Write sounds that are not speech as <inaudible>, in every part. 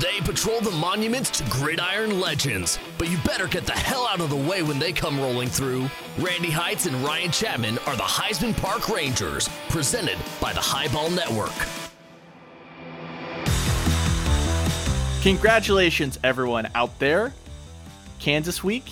They patrol the monuments to gridiron legends, but you better get the hell out of the way when they come rolling through. Randy Heights and Ryan Chapman are the Heisman Park Rangers, presented by the Highball Network. Congratulations, everyone out there. Kansas Week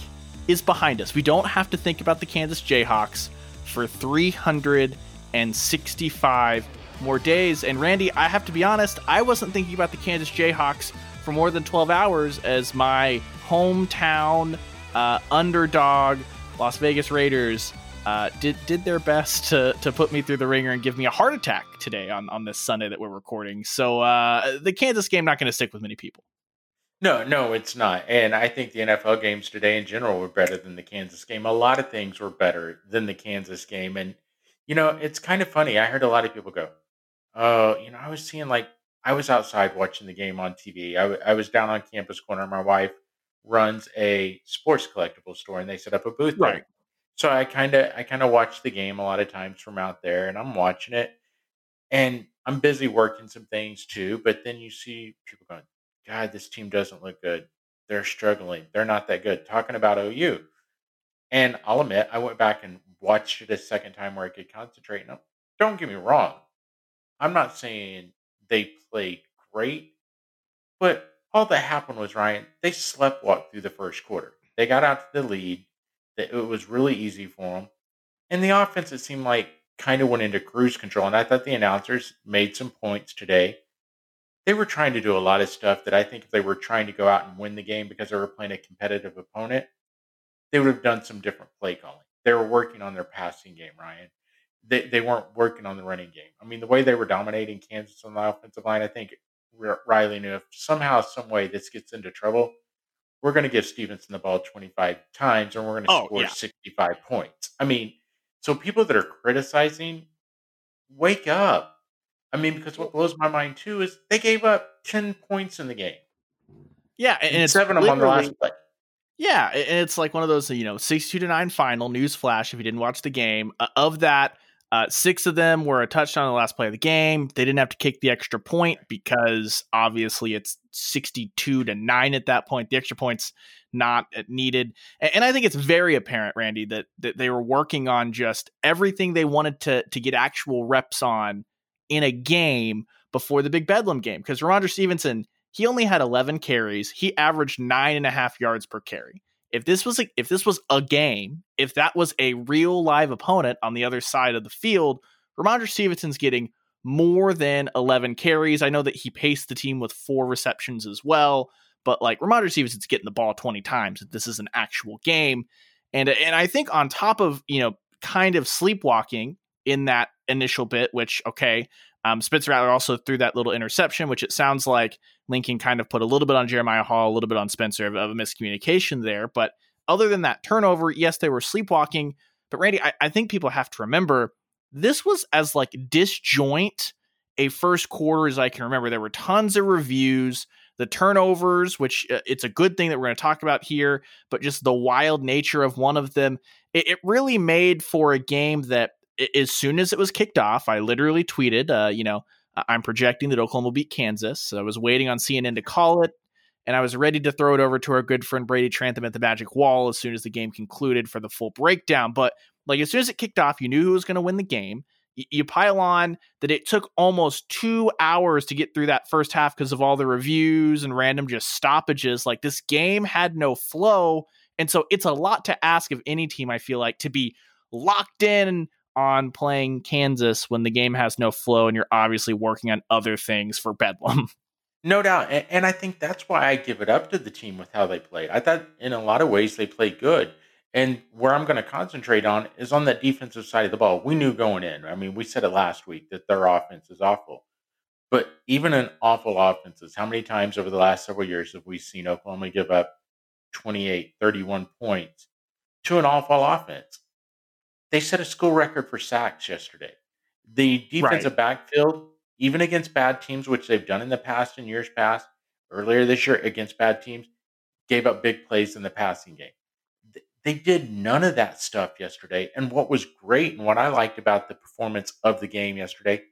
is behind us. We don't have to think about the Kansas Jayhawks for 365 more days. And Randy, I have to be honest, I wasn't thinking about the Kansas Jayhawks for more than 12 hours as my hometown uh, underdog Las Vegas Raiders uh, did did their best to to put me through the ringer and give me a heart attack today on on this Sunday that we're recording. So uh, the Kansas game not going to stick with many people. No, no, it's not. And I think the NFL games today in general were better than the Kansas game. A lot of things were better than the Kansas game. And, you know, it's kind of funny. I heard a lot of people go, Oh, you know, I was seeing like I was outside watching the game on TV. I, w- I was down on campus corner. My wife runs a sports collectible store, and they set up a booth there. Right. So I kind of I kind of watch the game a lot of times from out there, and I'm watching it, and I'm busy working some things too. But then you see people going, "God, this team doesn't look good. They're struggling. They're not that good." Talking about OU, and I'll admit I went back and watched it a second time where I could concentrate. And don't get me wrong, I'm not saying they played great, but all that happened was Ryan. They slept walked through the first quarter. They got out to the lead. It was really easy for them, and the offense it seemed like kind of went into cruise control. And I thought the announcers made some points today. They were trying to do a lot of stuff that I think if they were trying to go out and win the game because they were playing a competitive opponent, they would have done some different play calling. They were working on their passing game, Ryan they, they weren't working on the running game. I mean, the way they were dominating Kansas on the offensive line, I think Riley knew if somehow, some way this gets into trouble, we're going to give Stevenson the ball 25 times and we're going to oh, score yeah. 65 points. I mean, so people that are criticizing, wake up. I mean, because what blows my mind too is they gave up 10 points in the game. Yeah, and, and it's seven of them on the last play. Yeah, and it's like one of those, you know, 62 to 9 final news flash if you didn't watch the game. Uh, of that, uh, six of them were a touchdown on the last play of the game. They didn't have to kick the extra point because obviously it's 62 to 9 at that point. The extra point's not needed. And, and I think it's very apparent, Randy, that, that they were working on just everything they wanted to, to get actual reps on in a game before the Big Bedlam game. Because Rhamondre Stevenson, he only had 11 carries. He averaged nine and a half yards per carry if this was a, if this was a game, if that was a real live opponent on the other side of the field, Rhamondre Stevenson's getting more than 11 carries. I know that he paced the team with four receptions as well, but like Rhamondre Stevenson's getting the ball 20 times. This is an actual game. And and I think on top of, you know, kind of sleepwalking in that initial bit, which okay, um, Rattler also threw that little interception, which it sounds like Lincoln kind of put a little bit on Jeremiah Hall, a little bit on Spencer of, of a miscommunication there. But other than that turnover, yes, they were sleepwalking. But Randy, I, I think people have to remember this was as like disjoint a first quarter as I can remember. There were tons of reviews, the turnovers, which uh, it's a good thing that we're going to talk about here, but just the wild nature of one of them. It, it really made for a game that as soon as it was kicked off, I literally tweeted, uh, you know, I'm projecting that Oklahoma will beat Kansas. So I was waiting on CNN to call it, and I was ready to throw it over to our good friend Brady Trantham at the Magic Wall as soon as the game concluded for the full breakdown. But like as soon as it kicked off, you knew who was going to win the game. You pile on that it took almost two hours to get through that first half because of all the reviews and random just stoppages. Like this game had no flow. And so it's a lot to ask of any team, I feel like, to be locked in on playing Kansas when the game has no flow and you're obviously working on other things for Bedlam. <laughs> No doubt. And, I think that's why I give it up to the team with how they played. I thought in a lot of ways they played good. And where I'm going to concentrate on is on that defensive side of the ball. We knew going in. I mean, we said it last week that their offense is awful. But even in awful offenses, how many times over the last several years have we seen Oklahoma give up 28, 31 points to an awful offense? They set a school record for sacks yesterday. The defensive right. backfield, even against bad teams, which they've done in the past in years past, earlier this year against bad teams, gave up big plays in the passing game. They did none of that stuff yesterday. And what was great and what I liked about the performance of the game yesterday,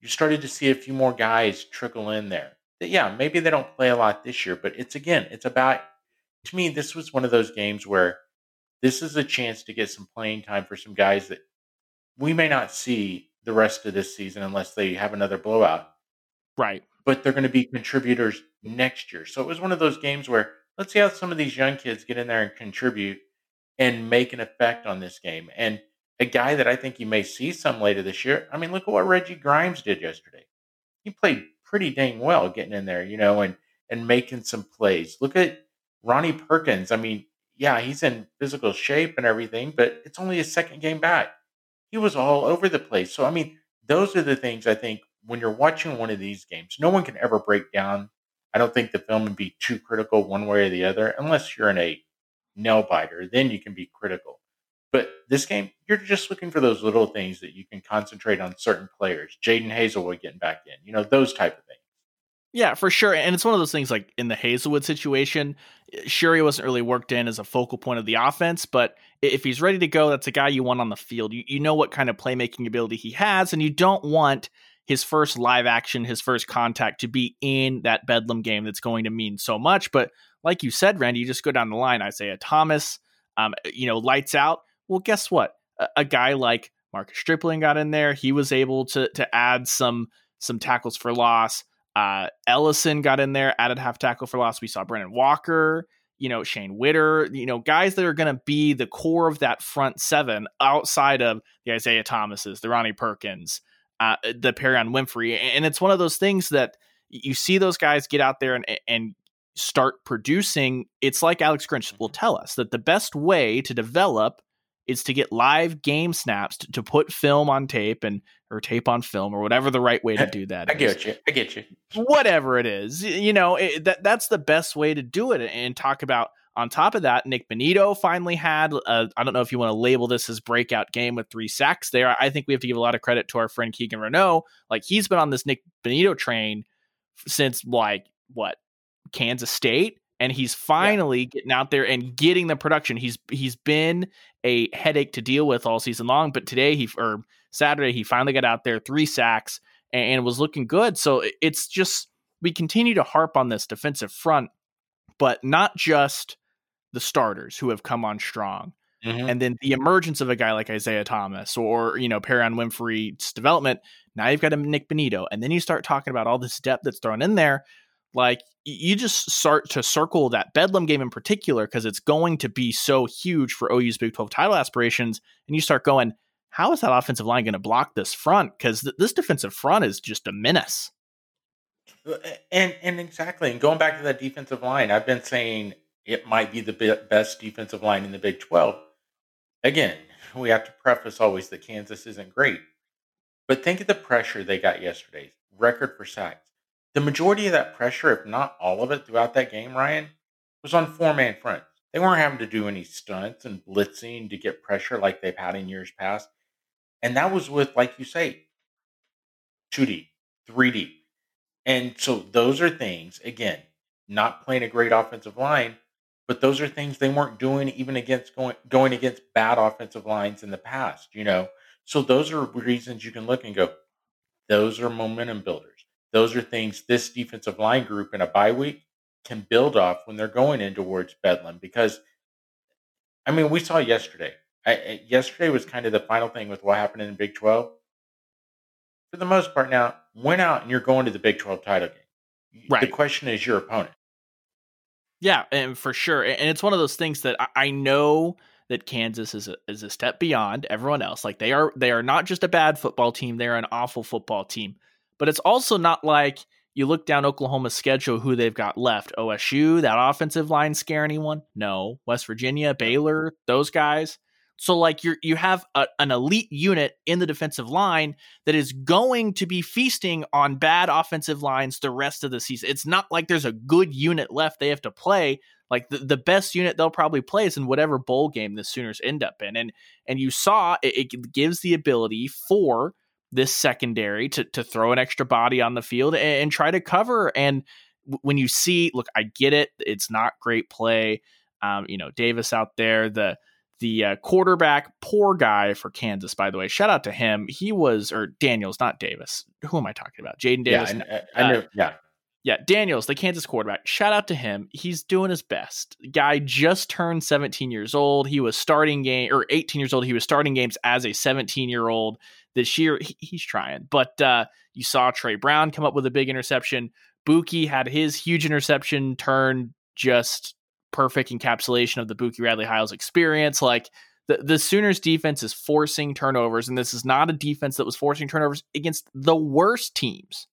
you started to see a few more guys trickle in there. that yeah, maybe they don't play a lot this year, but it's again, it's about to me, this was one of those games where this is a chance to get some playing time for some guys that we may not see the rest of this season unless they have another blowout. Right. But they're going to be contributors next year. So it was one of those games where let's see how some of these young kids get in there and contribute and make an effect on this game. And a guy that I think you may see some later this year. I mean, look at what Reggie Grimes did yesterday. He played pretty dang well getting in there, you know, and and making some plays. Look at Ronnie Perkins. I mean, yeah, he's in physical shape and everything, but it's only his second game back. He was all over the place. So I mean, those are the things I think when you're watching one of these games, no one can ever break down. I don't think the film would be too critical one way or the other, unless you're in a nail biter. Then you can be critical. But this game, you're just looking for those little things that you can concentrate on certain players. Jadon Haselwood getting back in, you know, those type of things. Yeah, for sure. And it's one of those things like in the Haselwood situation, sure he wasn't really worked in as a focal point of the offense, but if he's ready to go, that's a guy you want on the field. You, you know what kind of playmaking ability he has, and you don't want his first live action, his first contact to be in that Bedlam game that's going to mean so much. But like you said, Randy, you just go down the line. Isaiah Thomas, um, you know, lights out. Well, guess what? A, a guy like Marcus Stripling got in there. He was able to to add some some tackles for loss. Uh, Ellison got in there, added half tackle for loss. We saw Brennan Walker, you know, Shane Whitter, you know, guys that are going to be the core of that front seven outside of the Isaiah Thomases, the Ronnie Perkins, uh, the Perrion Winfrey. And it's one of those things that you see those guys get out there and, and start producing. It's like Alex Grinch will mm-hmm. tell us that the best way to develop is to get live game snaps to, to, put film on tape and or tape on film or whatever the right way to <laughs> do that. I is. get you. I get you. Whatever it is, you know it, that that's the best way to do it. And talk about on top of that, Nick Bonitto finally had. Uh, I don't know if you want to label this as breakout game with three sacks there. I think we have to give a lot of credit to our friend Keegan Renault. Like he's been on this Nick Bonitto train since like what Kansas State and he's finally yeah. getting out there and getting the production. He's he's been a headache to deal with all season long, but today he or Saturday he finally got out there, three sacks, and, was looking good. So it's just we continue to harp on this defensive front, but not just the starters who have come on strong. Mm-hmm. And then the emergence of a guy like Isaiah Thomas or, you know, Perrion Winfrey's development. Now you've got a Nick Bonitto. And then you start talking about all this depth that's thrown in there like you just start to circle that Bedlam game in particular because it's going to be so huge for OU's Big 12 title aspirations. And you start going, how is that offensive line going to block this front? Because th- this defensive front is just a menace. And and exactly, and going back to that defensive line, I've been saying it might be the best defensive line in the Big 12. Again, we have to preface always that Kansas isn't great, but think of the pressure they got yesterday. Record for sacks the majority of that pressure, if not all of it throughout that game, Ryan, was on four man fronts. They weren't having to do any stunts and blitzing to get pressure like they've had in years past. And that was with, like you say, 2D, 3D. And so those are things, again, not playing a great offensive line, but those are things they weren't doing even against going going against bad offensive lines in the past, you know. So those are reasons you can look and go, those are momentum builders. Those are things this defensive line group in a bye week can build off when they're going in towards Bedlam. Because, I mean, we saw yesterday. I, yesterday was kind of the final thing with what happened in the Big 12. For the most part, now, went out and you're going to the Big 12 title game. Right. The question is your opponent. Yeah, and for sure. And it's one of those things that I know that Kansas is a, is a step beyond everyone else. Like they are they are not just a bad football team, they're an awful football team. But it's also not like you look down Oklahoma's schedule, who they've got left. OSU, that offensive line scare anyone? No. West Virginia, Baylor, those guys. So like you you have a, an elite unit in the defensive line that is going to be feasting on bad offensive lines the rest of the season. It's not like there's a good unit left they have to play. Like the, the best unit they'll probably play is in whatever bowl game the Sooners end up in. And and you saw it, it gives the ability for this secondary to to throw an extra body on the field and, and try to cover. And when you see, look, I get it; it's not great play. Um, you know, Davis out there, the the uh, quarterback, poor guy for Kansas, by the way. Shout out to him. He was, or Daniels, not Davis. Who am I talking about? Jaden Davis. Yeah, I, I uh. Yeah. Yeah, Daniels, the Kansas quarterback. Shout out to him. He's doing his best. Guy just turned 17 years old. He was starting game or 18 years old. He was starting games as a 17 year old this year. He, he's trying. But uh, you saw Tre Brown come up with a big interception. Buki had his huge interception turn just perfect encapsulation of the Buki Radley Hiles experience. Like the, the Sooners defense is forcing turnovers, and this is not a defense that was forcing turnovers against the worst teams.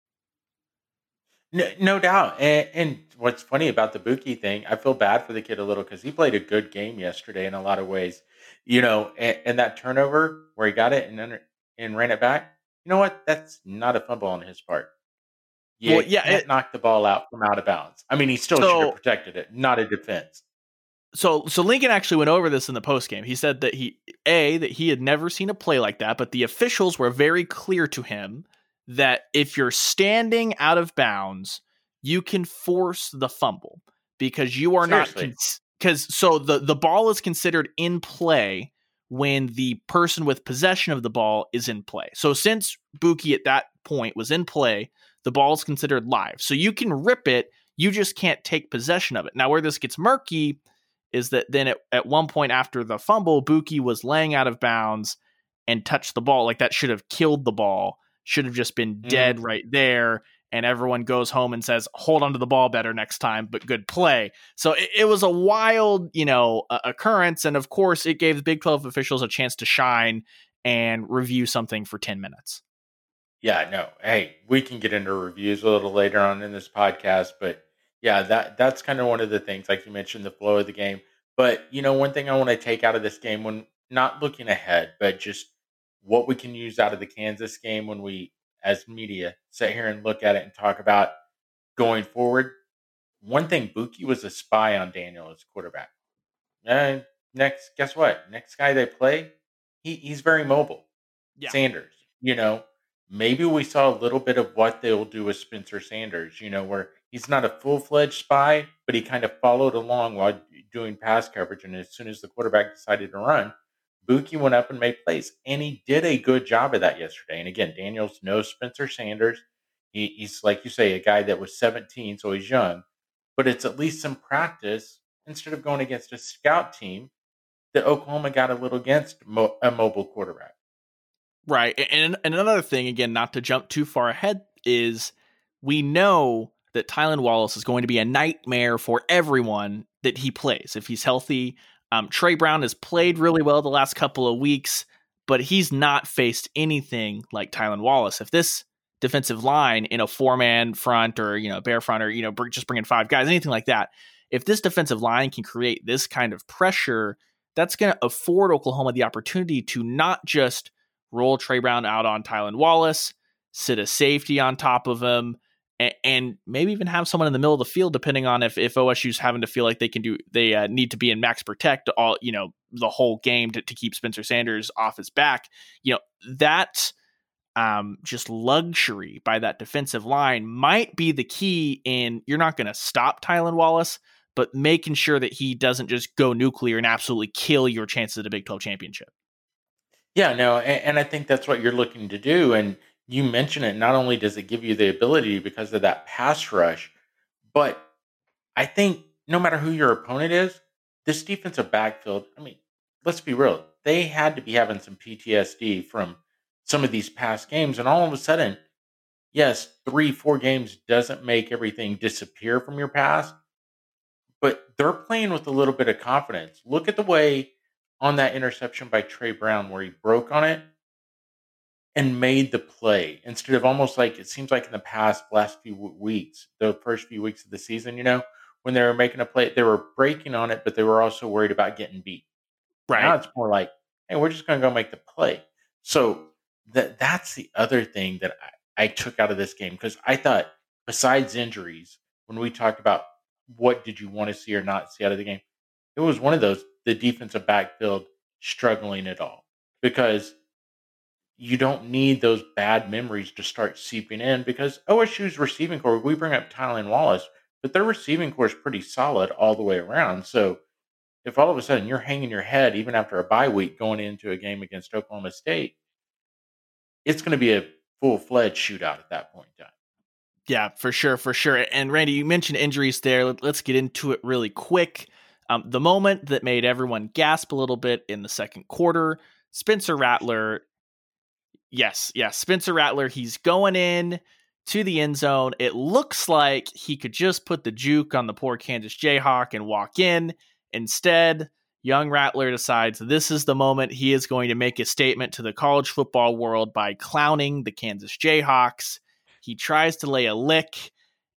No, no doubt. And, and, what's funny about the Buki thing, I feel bad for the kid a little because he played a good game yesterday in a lot of ways. You know, and, and that turnover where he got it and under, and ran it back. You know what? That's not a fumble on his part. You well, yeah, can't it, knock the ball out from out of bounds. I mean, he still so, should have protected it, not a defense. So, so Lincoln actually went over this in the post game. He said that he a that he had never seen a play like that, but the officials were very clear to him that if you're standing out of bounds, you can force the fumble because you are Seriously. not because so the the ball is considered in play when the person with possession of the ball is in play. So since Buki at that point was in play, the ball is considered live. So you can rip it, you just can't take possession of it. Now where this gets murky is that then at, at one point after the fumble, Buki was laying out of bounds and touched the ball. Like that should have killed the ball should have just been mm. dead mm. right there. And everyone goes home and says, hold on to the ball better next time, but good play. So it, it was a wild, you know, uh, occurrence. And of course, it gave the Big 12 officials a chance to shine and review something for 10 minutes. Yeah, no. Hey, we can get into reviews a little later on in this podcast, but yeah, that that's kind of one of the things, like you mentioned, the flow of the game. But you know, one thing I want to take out of this game when not looking ahead, but just what we can use out of the Kansas game when we, as media, sit here and look at it and talk about going forward. One thing, Buki was a spy on Daniel as quarterback. And next, guess what? Next guy they play, he, he's very mobile. Yeah. Sanders, you know, maybe we saw a little bit of what they'll do with Spencer Sanders, you know, where he's not a full fledged spy, but he kind of followed along while doing pass coverage. And as soon as the quarterback decided to run, Buki went up and made plays, and he did a good job of that yesterday. And again, Daniels knows Spencer Sanders. He, he's like you say, a guy that was 17, so he's young, but it's at least some practice instead of going against a scout team that Oklahoma got a little against mo- a mobile quarterback. Right, and, and another thing, again, not to jump too far ahead, is we know that Tylan Wallace is going to be a nightmare for everyone that he plays if he's healthy um, Tre Brown has played really well the last couple of weeks, but he's not faced anything like Tylan Wallace. If this defensive line in a four man front or you know bear front or you know just bringing five guys, anything like that, if this defensive line can create this kind of pressure, that's going to afford Oklahoma the opportunity to not just roll Tre Brown out on Tylan Wallace, sit a safety on top of him, and maybe even have someone in the middle of the field, depending on if if OSU's having to feel like they can do they uh, need to be in max protect all you know the whole game to, to keep Spencer Sanders off his back. You know that um, just luxury by that defensive line might be the key in you're not going to stop Tylan Wallace, but making sure that he doesn't just go nuclear and absolutely kill your chances at a Big 12 championship. Yeah, no, and, and I think that's what you're looking to do. And you mention it, not only does it give you the ability because of that pass rush, but I think no matter who your opponent is, this defensive backfield, I mean, let's be real, they had to be having some PTSD from some of these past games. And all of a sudden, yes, three, four games doesn't make everything disappear from your past, but they're playing with a little bit of confidence. Look at the way on that interception by Tre Brown where he broke on it and made the play instead of almost like it seems like in the past last few weeks, the first few weeks of the season, you know, when they were making a play, they were breaking on it, but they were also worried about getting beat. Right now, it's more like, hey, we're just going to go make the play. So that that's the other thing that I, I took out of this game because I thought, besides injuries, when we talked about what did you want to see or not see out of the game, it was one of those the defensive backfield struggling at all because you don't need those bad memories to start seeping in because OSU's receiving core, we bring up Tylan Wallace, but their receiving core is pretty solid all the way around. So if all of a sudden you're hanging your head, even after a bye week going into a game against Oklahoma State, it's going to be a full fledged shootout at that point in time. Yeah, for sure, for sure. And Randy, you mentioned injuries there. Let's get into it really quick. Um, the moment that made everyone gasp a little bit in the second quarter, Spencer Rattler. Yes, yes, Spencer Rattler. He's going in to the end zone. It looks like he could just put the juke on the poor Kansas Jayhawk and walk in. Instead, young Rattler decides this is the moment he is going to make a statement to the college football world by clowning the Kansas Jayhawks. He tries to lay a lick,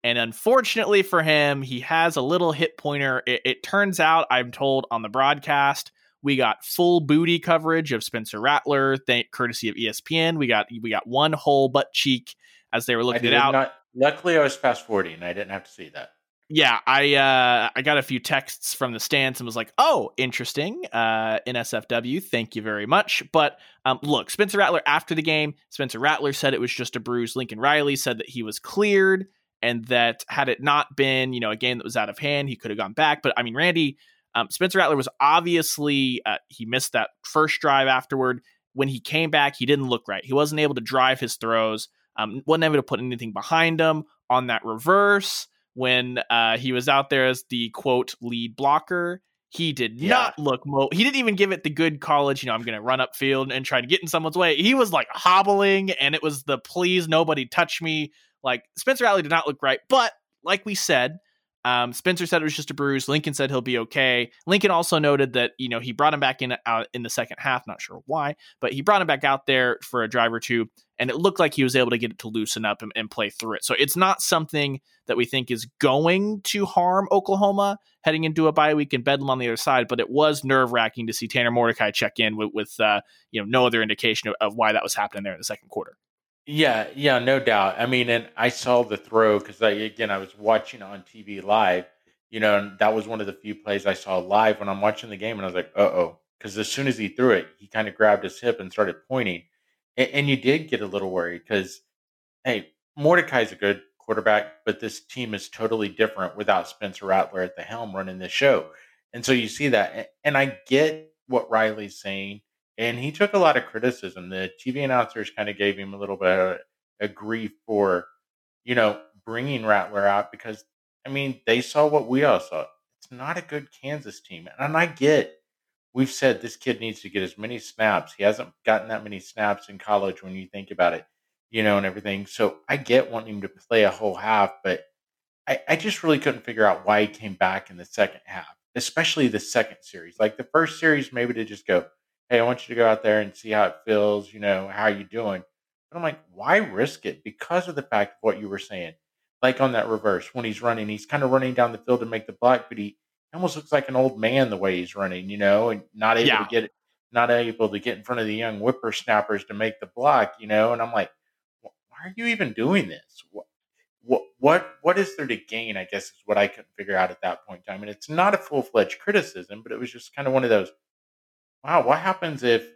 and unfortunately for him, he has a little hip pointer. It, it turns out, I'm told on the broadcast, we got full booty coverage of Spencer Rattler, thank courtesy of ESPN. We got we got one whole butt cheek as they were looking it out. Not, luckily, I was past forty, and I didn't have to see that. Yeah, I uh, I got a few texts from the stands and was like, "Oh, interesting." Uh, NSFW, thank you very much. But um, look, Spencer Rattler after the game, Spencer Rattler said it was just a bruise. Lincoln Riley said that he was cleared and that had it not been, you know, a game that was out of hand, he could have gone back. But I mean, Randy, um, Spencer Rattler was obviously uh, he missed that first drive afterward. When he came back, he didn't look right. He wasn't able to drive his throws. Um, wasn't able to put anything behind him on that reverse when uh, he was out there as the quote lead blocker. He did yeah. not look mo. He didn't even give it the good college. You know, I'm going to run upfield and try to get in someone's way. He was like hobbling, and it was the please nobody touch me. Like Spencer Alley did not look right, but like we said, um, Spencer said it was just a bruise. Lincoln said he'll be okay. Lincoln also noted that you know he brought him back in out uh, in the second half. Not sure why, but he brought him back out there for a drive or two, and it looked like he was able to get it to loosen up and, and play through it. So it's not something that we think is going to harm Oklahoma heading into a bye week and Bedlam on the other side. But it was nerve wracking to see Tanner Mordecai check in with, with uh, you know no other indication of, of why that was happening there in the second quarter. Yeah, yeah, no doubt. I mean, and I saw the throw because I again I was watching on TV live, you know, and that was one of the few plays I saw live when I'm watching the game, and I was like, uh oh, because as soon as he threw it, he kind of grabbed his hip and started pointing, and, and you did get a little worried because, hey, Mordecai's a good quarterback, but this team is totally different without Spencer Rattler at the helm running the show, and so you see that, and I get what Riley's saying and he took a lot of criticism. The TV announcers kind of gave him a little bit of a grief for, you know, bringing Rattler out because, I mean, they saw what we all saw. It's not a good Kansas team. And I get, we've said this kid needs to get as many snaps. He hasn't gotten that many snaps in college when you think about it, you know, and everything. So I get wanting him to play a whole half, but I, I just really couldn't figure out why he came back in the second half, especially the second series. Like the first series, maybe to just go, hey, I want you to go out there and see how it feels, you know, how you doing? But I'm like, why risk it? Because of the fact of what you were saying. Like on that reverse, when he's running, he's kind of running down the field to make the block, but he almost looks like an old man the way he's running, you know, and not able yeah. to get it, not able to get in front of the young whippersnappers to make the block, you know. And I'm like, why are you even doing this? What, what, what, what is there to gain? I guess is what I couldn't figure out at that point in time. And it's not a full fledged criticism, but it was just kind of one of those wow, what happens if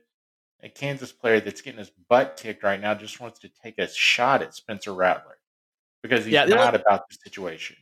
a Kansas player that's getting his butt kicked right now just wants to take a shot at Spencer Rattler because he's yeah, mad only, about the situation?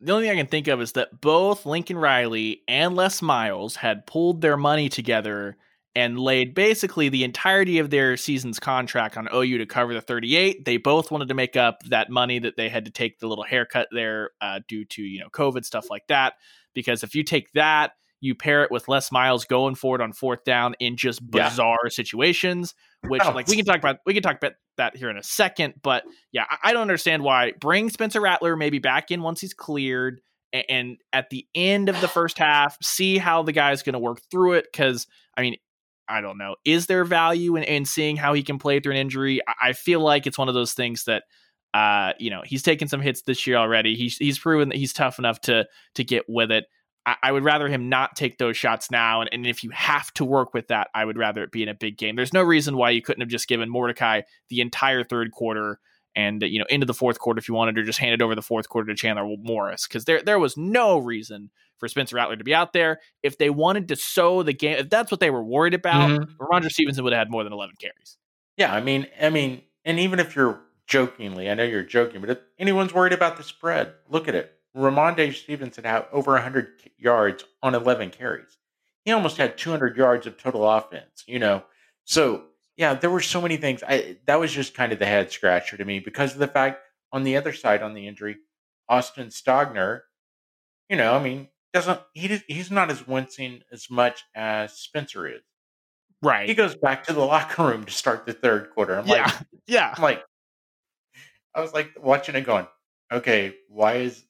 The only thing I can think of is that both Lincoln Riley and Les Miles had pulled their money together and laid basically the entirety of their season's contract on OU to cover the 38. They both wanted to make up that money that they had to take the little haircut there uh, due to you know COVID stuff like that. Because if you take that you pair it with Les Miles going for it on fourth down in just bizarre yeah. situations, which oh. like we can talk about we can talk about that here in a second. But yeah, I, I don't understand why bring Spencer Rattler maybe back in once he's cleared and, and at the end of the first half, see how the guy's going to work through it. Because I mean, I don't know. Is there value in, in seeing how he can play through an injury? I, I feel like it's one of those things that uh, you know, he's taken some hits this year already. He's he's proven that he's tough enough to to get with it. I, I would rather him not take those shots now. And, and if you have to work with that, I would rather it be in a big game. There's no reason why you couldn't have just given Mordecai the entire third quarter and you know into the fourth quarter if you wanted to just hand it over the fourth quarter to Chandler Morris because there there was no reason for Spencer Rattler to be out there if they wanted to sow the game if that's what they were worried about mm-hmm. Rhamondre Stevenson would have had more than 11 carries yeah I mean I mean and even if you're jokingly I know you're joking but if anyone's worried about the spread look at it Rhamondre Stevenson had over 100 yards on 11 carries. He almost had 200 yards of total offense, you know. So, yeah, there were so many things. I that was just kind of the head scratcher to me because of the fact on the other side on the injury, Austin Stogner, you know, I mean, doesn't he? He's not as wincing as much as Spencer is. Right. He goes back to the locker room to start the third quarter. I'm yeah. like, <laughs> yeah. I'm like, I was like watching it, going, okay, why is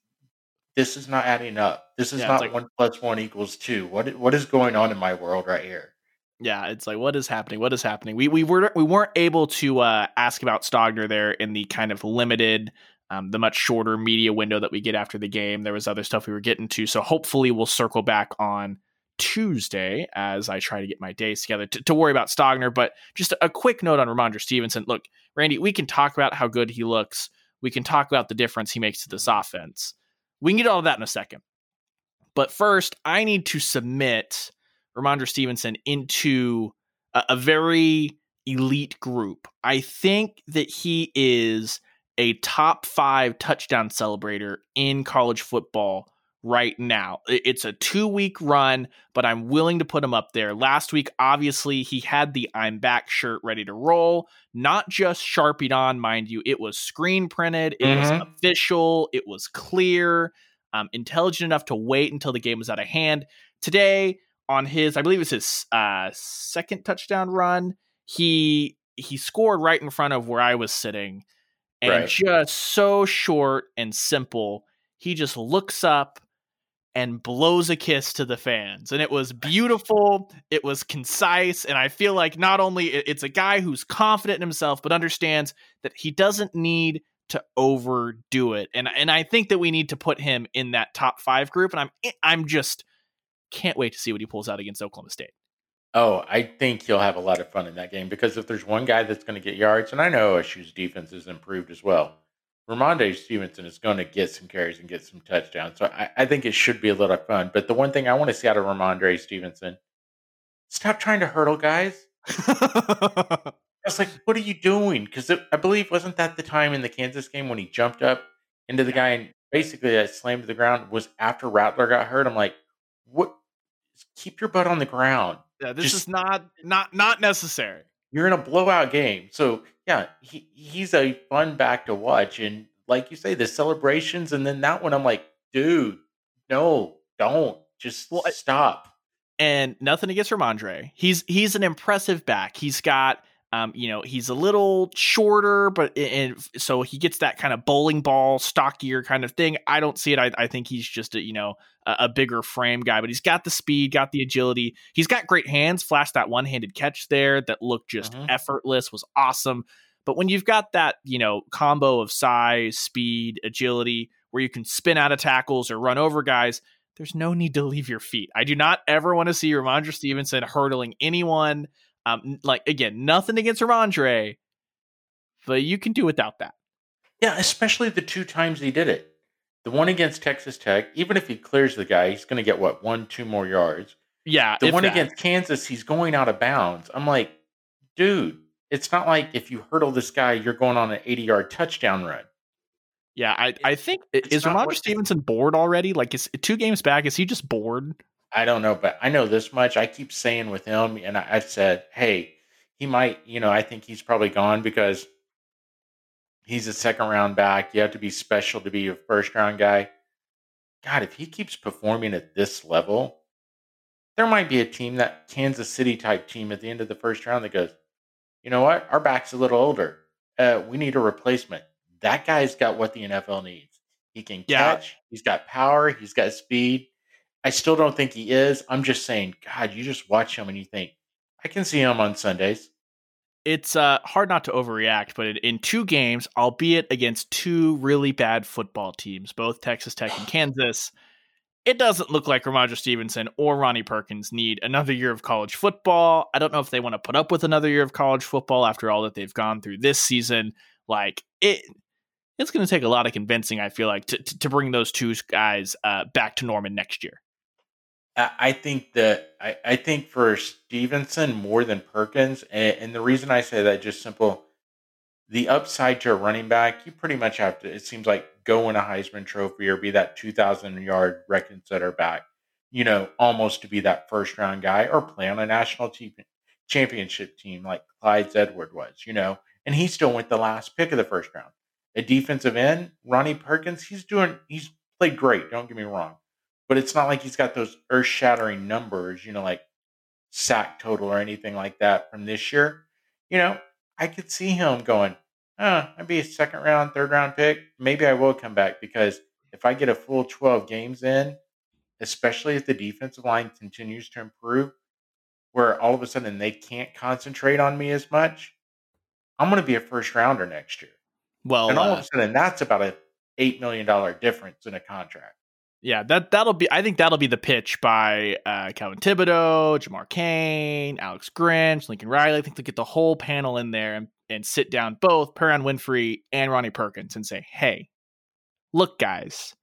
this is not adding up? This is yeah, not like, one plus one equals two. What what is going on in my world right here? Yeah, it's like what is happening? What is happening? We we were we weren't able to uh, ask about Stogner there in the kind of limited, um, the much shorter media window that we get after the game. There was other stuff we were getting to, so hopefully we'll circle back on Tuesday as I try to get my days together to, to worry about Stogner. But just a quick note on Rhamondre Stevenson. Look, Randy, we can talk about how good he looks. We can talk about the difference he makes to this offense. We can get all of that in a second. But first, I need to submit Rhamondre Stevenson into a, a very elite group. I think that he is a top five touchdown celebrator in college football right now. It's a two week run, but I'm willing to put him up there. Last week, obviously, he had the I'm back shirt ready to roll, not just sharpied on, mind you. It was screen printed, it mm-hmm. was official, it was clear, um, intelligent enough to wait until the game was out of hand. Today, on his, I believe it's his uh, second touchdown run, he he scored right in front of where I was sitting, and right. just so short and simple. He just looks up and blows a kiss to the fans. And it was beautiful, it was concise, and I feel like not only it's a guy who's confident in himself but understands that he doesn't need to overdo it. And and I think that we need to put him in that top 5 group and I'm eh, I'm just can't wait to see what he pulls out against Oklahoma State. Oh, I think he'll have a lot of fun in that game because if there's one guy that's going to get yards, and I know OSU's defense has improved as well, Rhamondre Stevenson is going to get some carries and get some touchdowns. So I, I, think it should be a lot of fun. But the one thing I want to see out of Rhamondre Stevenson, stop trying to hurdle guys. <laughs> I was like, what are you doing? Because I believe wasn't that the time in the Kansas game when he jumped up into the guy and basically that slammed to the ground was after Rattler got hurt. I'm like, what? Keep your butt on the ground. Yeah, this Just, is not not not necessary. You're in a blowout game, so yeah, he, he's a fun back to watch. And like you say, the celebrations, and then that one, I'm like, dude, no, don't just well, stop. And nothing against Rhamondre. He's he's an impressive back. He's got um, you know, he's a little shorter, but and so he gets that kind of bowling ball, stockier kind of thing. I don't see it. I, I think he's just a you know a, a, bigger frame guy, but he's got the speed, got the agility. He's got great hands. Flashed that one handed catch there that looked just mm-hmm. effortless, was awesome. But when you've got that you know combo of size, speed, agility, where you can spin out of tackles or run over guys, there's no need to leave your feet. I do not ever want to see Rhamondre Stevenson hurdling anyone. Um, like again, nothing against Rhamondre, but you can do without that. Yeah, especially the two times he did it. The one against Texas Tech, even if he clears the guy, he's going to get what one, two more yards. Yeah. The one that. against Kansas, he's going out of bounds. I'm like, dude, it's not like if you hurdle this guy, you're going on an 80 yard touchdown run. Yeah, I, I think it's is Rhamondre Stevenson bored already? Like, is two games back? Is he just bored? I don't know, but I know this much. I keep saying with him, and I, I've said, hey, he might, you know, I think he's probably gone because he's a second round back. You have to be special to be a first round guy. God, if he keeps performing at this level, there might be a team that Kansas City type team at the end of the first round that goes, you know what, our back's a little older. Uh, we need a replacement. That guy's got what the NFL needs. He can yeah. catch. He's got power. He's got speed. I still don't think he is. I'm just saying, God, you just watch him and you think, I can see him on Sundays. It's uh, hard not to overreact, but in two games, albeit against two really bad football teams, both Texas Tech and <sighs> Kansas, it doesn't look like Rhamondre Stevenson or Ronnie Perkins need another year of college football. I don't know if they want to put up with another year of college football after all that they've gone through this season. Like it, it's going to take a lot of convincing. I feel like to to, to bring those two guys uh, back to Norman next year. I think that I, I think for Stevenson more than Perkins, and, and the reason I say that just simple, the upside to a running back, you pretty much have to. It seems like go win a Heisman Trophy or be that two thousand yard record setter back, you know, almost to be that first round guy or play on a national team, championship team like Clyde Edwards was, you know, and he still went the last pick of the first round. a defensive end, Ronnie Perkins, he's doing he's played great. Don't get me wrong, but it's not like he's got those earth shattering numbers, you know, like sack total or anything like that from this year. You know, I could see him going, oh, I'd be a second round, third round pick. Maybe I will come back because if I get a full 12 games in, especially if the defensive line continues to improve, where all of a sudden they can't concentrate on me as much, I'm going to be a first rounder next year. Well, and all uh, of a sudden that's about a eight million dollar difference in a contract. Yeah, that that'll be. I think that'll be the pitch by uh, Calvin Thibodeaux, Jamar Cain, Alex Grinch, Lincoln Riley. I think they'll get the whole panel in there and, and sit down both Perrion Winfrey and Ronnie Perkins and say, "Hey, look, guys,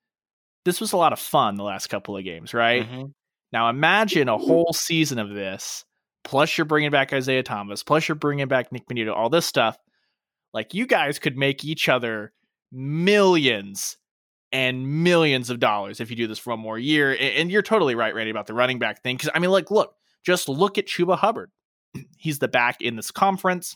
this was a lot of fun the last couple of games, right? Mm-hmm. Now imagine a whole season of this, plus you're bringing back Isaiah Thomas, plus you're bringing back Nick Bonitto, all this stuff. Like you guys could make each other millions and millions of dollars if you do this for one more year. And you're totally right, Randy, about the running back thing. Because I mean, like, look, just look at Chuba Hubbard. <clears throat> He's the back in this conference.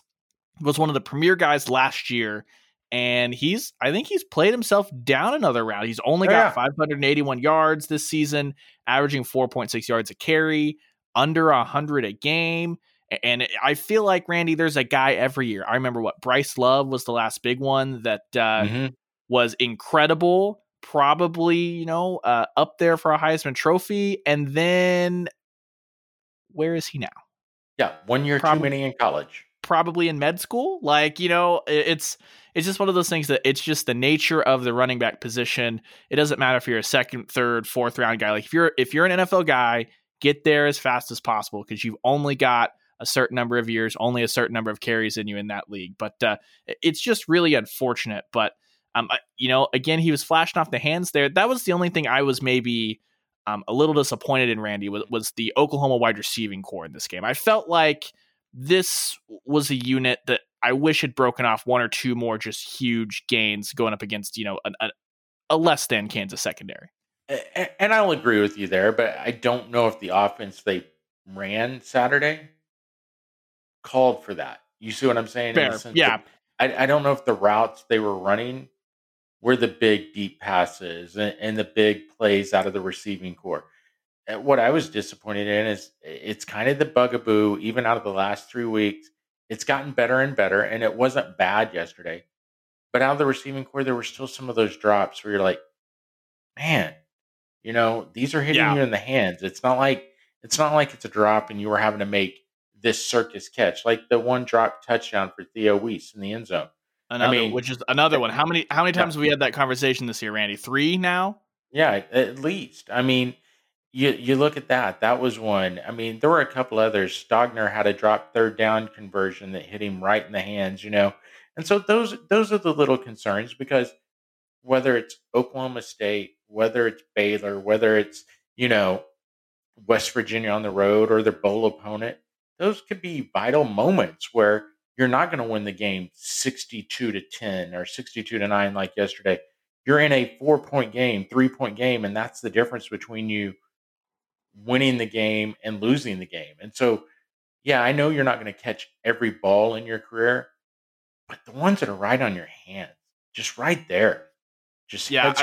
Was one of the premier guys last year and he's I think he's played himself down another round. He's only oh, got yeah. 581 yards this season, averaging 4.6 yards a carry, under 100 a game. And I feel like Randy, there's a guy every year. I remember what Bryce Love was the last big one that uh, mm-hmm. was incredible, probably you know uh, up there for a Heisman Trophy. And then where is he now? Yeah, one year probably, too many in college. Probably in med school. Like you know, it's it's just one of those things that it's just the nature of the running back position. It doesn't matter if you're a second, third, fourth round guy. Like if you're if you're an NFL guy, get there as fast as possible because you've only got a certain number of years, only a certain number of carries in you in that league. But uh, it's just really unfortunate. But um, you know, again, he was flashing off the hands there. That was the only thing I was maybe um, a little disappointed in. Randy was, was the Oklahoma wide receiving core in this game. I felt like this was a unit that I wish had broken off one or two more just huge gains going up against you know a, a, a less than Kansas secondary. And I'll agree with you there, but I don't know if the offense they ran Saturday called for that. You see what I'm saying? Fair. Yeah. I, I don't know if the routes they were running were the big deep passes and, and the big plays out of the receiving core. Eh, what I was disappointed in is it's kind of the bugaboo, even out of the last three weeks it's gotten better and better, and it wasn't bad yesterday. But out of the receiving core, there were still some of those drops where you're like, man, you know, these are hitting yeah. you in the hands. It's not like it's not like it's a drop and you were having to make this circus catch, like the one drop touchdown for Theo Wease in the end zone. Another, I mean, which is another one. How many how many times yeah. have we had that conversation this year, Randy? Three now. Yeah, at least. I mean, you you look at that. That was one. I mean, there were a couple others. Stogner had a drop third down conversion that hit him right in the hands, you know. And so those those are the little concerns because whether it's Oklahoma State, whether it's Baylor, whether it's, you know, West Virginia on the road or their bowl opponent, those could be vital moments where you're not going to win the game 62 to 10 or 62 to 9 like yesterday. You're in a four point game, three point game, and that's the difference between you winning the game and losing the game. And so, yeah, I know you're not going to catch every ball in your career, but the ones that are right on your hands, just right there, just yeah,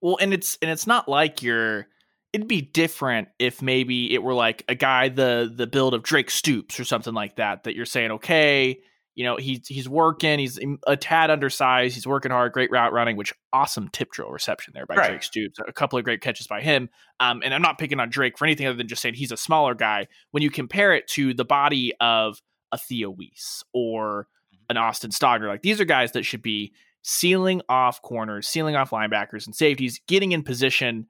well, and it's and it's not like you're. It'd be different if maybe it were like a guy the the build of Drake Stoops or something like that. That you're saying, okay, you know, he's he's working. He's a tad undersized. He's working hard. Great route running, which awesome tip drill reception there by right. Drake Stoops. A couple of great catches by him. Um, and I'm not picking on Drake for anything other than just saying he's a smaller guy. When you compare it to the body of a Theo Wease or mm-hmm. an Austin Stogner, like these are guys that should be sealing off corners, sealing off linebackers and safeties, getting in position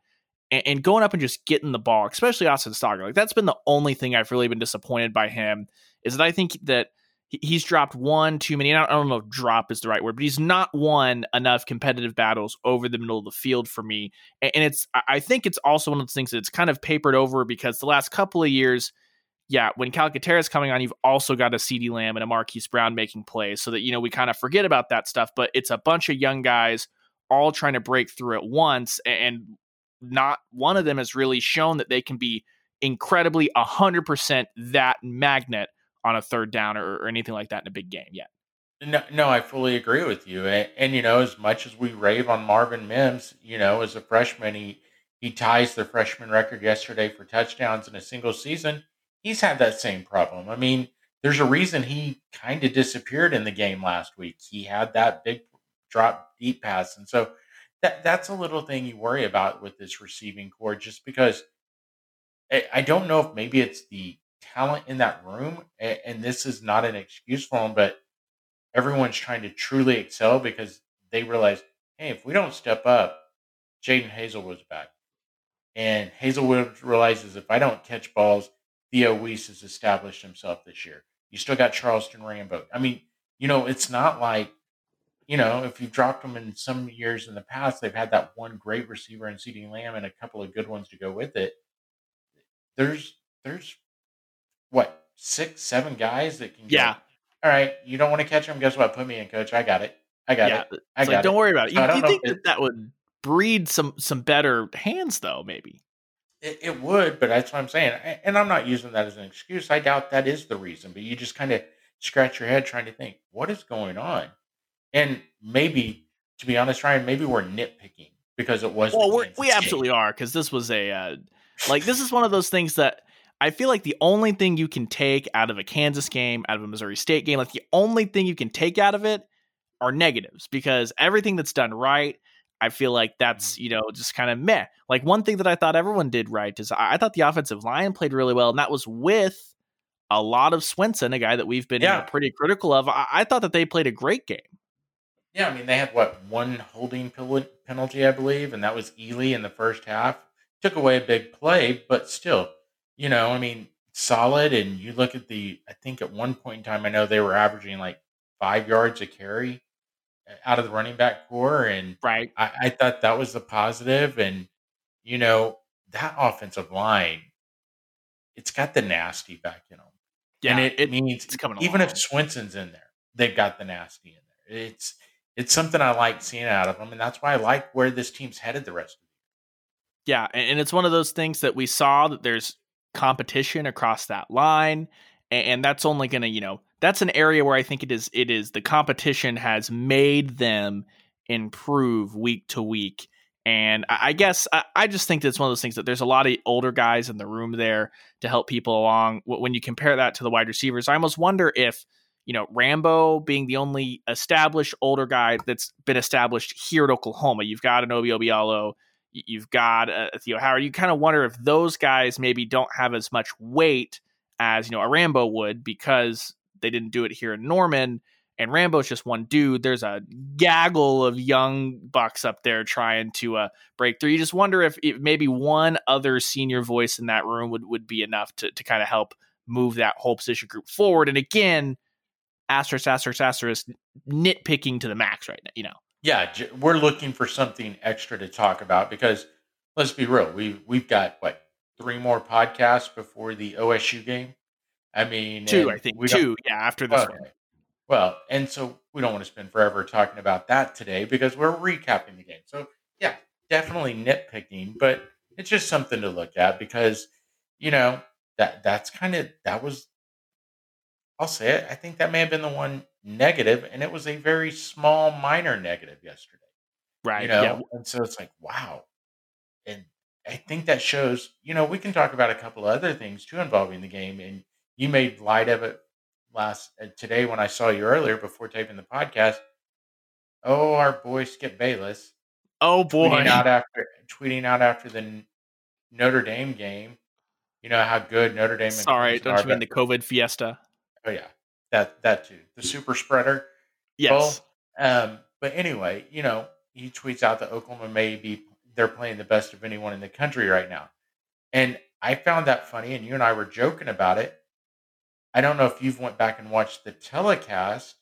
and, and going up and just getting the ball. Especially Austin Stogner. Like that's been the only thing I've really been disappointed by him is that I think that he's dropped one too many. I don't know if drop is the right word, but he's not won enough competitive battles over the middle of the field for me. And it's, I think it's also one of those things that's kind of papered over because the last couple of years, yeah, when Calcaterra is coming on, you've also got a CeeDee Lamb and a Marquise Brown making plays so that, you know, we kind of forget about that stuff, but it's a bunch of young guys all trying to break through at once. And not one of them has really shown that they can be incredibly 100% that magnet on a third down or, or anything like that in a big game yet. No, no, I fully agree with you. And, and, you know, as much as we rave on Marvin Mims, you know, as a freshman, he he ties the freshman record yesterday for touchdowns in a single season. He's had that same problem. I mean, there's a reason he kind of disappeared in the game last week. He had that big drop deep pass, and so that that's a little thing you worry about with this receiving core, just because I, I don't know if maybe it's the talent in that room, and, and this is not an excuse for them, but everyone's trying to truly excel because they realize, hey, if we don't step up, Jadon Haselwood's back. And Hazelwood realizes if I don't catch balls, Theo Wease has established himself this year. You still got Charleston Rambo. I mean, you know, it's not like, you know, if you've dropped them in some years in the past, they've had that one great receiver in CeeDee Lamb and a couple of good ones to go with it. There's there's what six, seven guys that can. Yeah. Go, All right, you don't want to catch them. Guess what? Put me in, coach. I got it. I got yeah. it. I got like, it. Don't worry about it. You, you think that that would breed some some better hands, though? Maybe. It, it, would, but that's what I'm saying. And I'm not using that as an excuse. I doubt that is the reason. But you just kind of scratch your head trying to think, what is going on? And maybe, to be honest, Ryan, maybe we're nitpicking because it was. Well, we absolutely are because this was a uh, like this is one of those things that I feel like the only thing you can take out of a Kansas game, out of a Missouri State game, like the only thing you can take out of it are negatives because everything that's done right I feel like that's, mm-hmm. you know, just kind of meh. Like one thing that I thought everyone did right is I, I thought the offensive line played really well, and that was with a lot of Swenson, a guy that we've been yeah. you know, pretty critical of. I, I, thought that they played a great game. Yeah, I mean, they had what one holding penalty, I believe, and that was Ealy in the first half. Took away a big play, but still, you know, I mean, solid. And you look at the, I think at one point in time, I know they were averaging like five yards a carry uh, out of the running back core, and right, I, I thought that was the positive. And you know that offensive line, it's got the nasty back in them. Yeah, and it, it means it's coming even along. if Swenson's in there, they've got the nasty in there. It's it's something I like seeing out of them, and that's why I like where this team's headed the rest of the year. Yeah, and it's one of those things that we saw that there's competition across that line, and that's only going to you know that's an area where I think it is it is the competition has made them improve week to week. And I guess I just think that's one of those things that there's a lot of older guys in the room there to help people along. When you compare that to the wide receivers, I almost wonder if, you know, Rambo being the only established older guy that's been established here at Oklahoma, you've got an Obi Obialo, you've got a Theo Howard. You kind of wonder if those guys maybe don't have as much weight as, you know, a Rambo would because they didn't do it here in Norman. And Rambo's just one dude. There's a gaggle of young bucks up there trying to uh, break through. You just wonder if, if maybe one other senior voice in that room would, would be enough to, to kind of help move that whole position group forward. And again, asterisk, asterisk, asterisk, nitpicking to the max right now, you know. Yeah, we're looking for something extra to talk about because let's be real, we we've got what three more podcasts before the OSU game. I mean, two, I think two. Yeah, after this okay. one. Well, and so we don't want to spend forever talking about that today because we're recapping the game. So yeah, definitely nitpicking, but it's just something to look at because you know that that's kind of that was. I'll say it. I think that may have been the one negative, and it was a very small, minor negative yesterday. Right. You know, yeah. and so it's like wow, and I think that shows. You know, we can talk about a couple other things too involving the game, and you made light of it last uh, today when I saw you earlier before taping the podcast. Oh, our boy Skip Bayless. Oh boy, tweeting out after tweeting out after the Notre Dame game. You know how good Notre Dame. Sorry, don't you mean the COVID fiesta? Oh yeah, that that too. The super spreader. Yes. Well, um, but anyway, you know, he tweets out that Oklahoma may be they're playing the best of anyone in the country right now, and I found that funny. And you and I were joking about it I don't know if you've went back and watched the telecast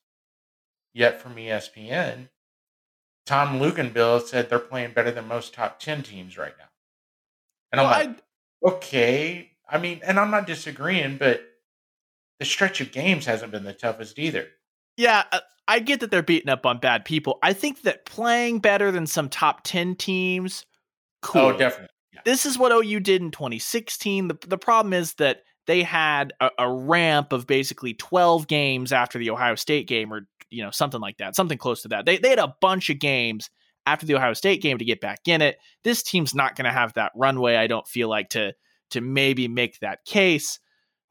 yet from ESPN. Tom Luginbill said they're playing better than most top 10 teams right now. And I'm well, like, I... okay. I mean, and I'm not disagreeing, but the stretch of games hasn't been the toughest either. Yeah, uh, I get that they're beating up on bad people. I think that playing better than some top 10 teams, cool. Oh, definitely. Yeah. This is what OU did in 2016. The, the problem is that they had a, a, ramp of basically 12 games after the Ohio State game or you know, something like that, something close to that. They they had a bunch of games after the Ohio State game to get back in it. This team's not going to have that runway. I don't feel like to to maybe make that case.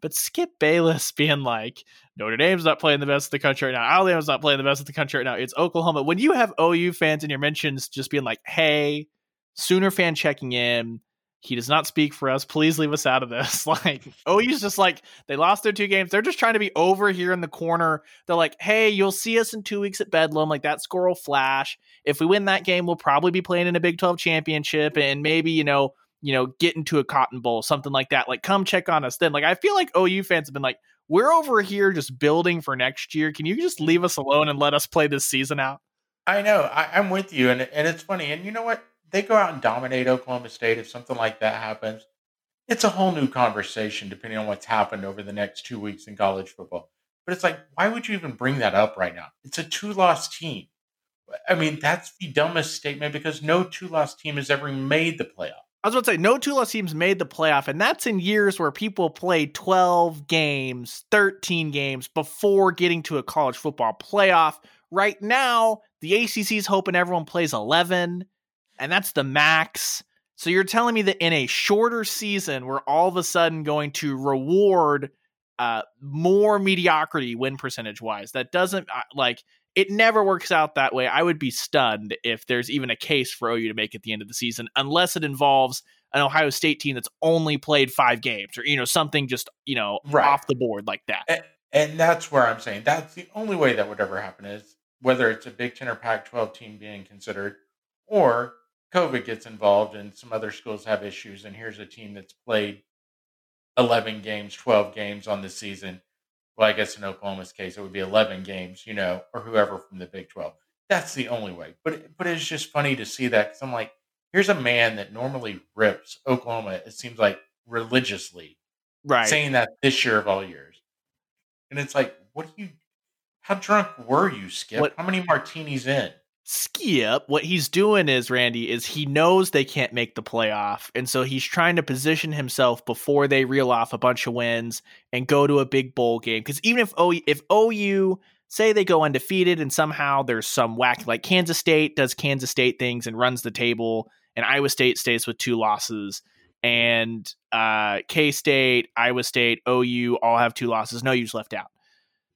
But Skip Bayless <laughs> being like, Notre Dame's not playing the best of the country right now. Alabama's not playing the best of the country right now. It's Oklahoma. When you have OU fans in your mentions just being like, hey, Sooner fan checking in, he does not speak for us. Please leave us out of this. <laughs> Like OU's just like they lost their two games. They're just trying to be over here in the corner. They're like, hey, you'll see us in two weeks at Bedlam. Like that score will flash. If we win that game, we'll probably be playing in a Big 12 championship and maybe, you know, you know, get into a cotton bowl, something like that. Like, come check on us then. Like, I feel like OU fans have been like, we're over here just building for next year. Can you just leave us alone and let us play this season out? I know. I, am with you. And, and it's funny. And you know what? they go out and dominate Oklahoma State, if something like that happens, it's a whole new conversation depending on what's happened over the next two weeks in college football. But it's like, why would you even bring that up right now? It's a two loss team. I mean, that's the dumbest statement because no two loss team has ever made the playoff. I was about to say, no two loss teams made the playoff, and that's in years where people play 12 games, 13 games before getting to a college football playoff. Right now, the ACC is hoping everyone plays 11 and that's the max. So you're telling me that in a shorter season, we're all of a sudden going to reward uh, more mediocrity win percentage wise. That doesn't uh, like it never works out that way. I would be stunned if there's even a case for OU to make at the end of the season, unless it involves an Ohio State team that's only played five games or you know something just you know right. off the board like that. And, and that's where I'm saying that's the only way that would ever happen is whether it's a Big Ten or Pac-12 team being considered, or COVID gets involved and some other schools have issues, and here's a team that's played 11 games, 12 games on the season. Well, I guess in Oklahoma's case, it would be 11 games, you know, or whoever from the Big 12. That's the only way. But but it's just funny to see that because I'm like, here's a man that normally rips Oklahoma. It seems like religiously, right? Saying that this year of all years, and it's like, what do you? How drunk were you, Skip? What, how many martinis in? Skip, what he's doing is Randy is he knows they can't make the playoff, and so he's trying to position himself before they reel off a bunch of wins and go to a big bowl game. Because even if OU, if OU say they go undefeated and somehow there's some whack like Kansas State does Kansas State things and runs the table, and Iowa State stays with two losses, and uh, K State, Iowa State, OU all have two losses, no U's left out.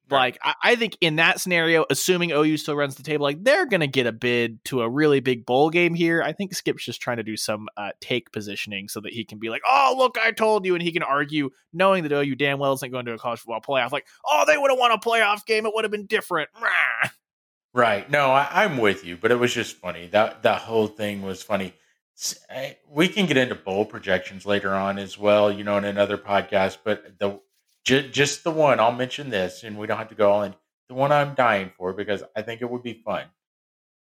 Like I, I, think in that scenario, assuming OU still runs the table, like they're gonna get a bid to a really big bowl game here. I think Skip's just trying to do some uh, take positioning so that he can be like, "Oh, look, I told you," and he can argue, knowing that OU damn well isn't going to a college football playoff. Like, "Oh, they would have won a playoff game; it would have been different." <laughs> Right? No, I, I'm with you, but it was just funny. That that whole thing was funny. We can get into bowl projections later on as well, you know, in another podcast. But the just, just the one. I'll mention this, and we don't have to go all in. The one I'm dying for because I think it would be fun.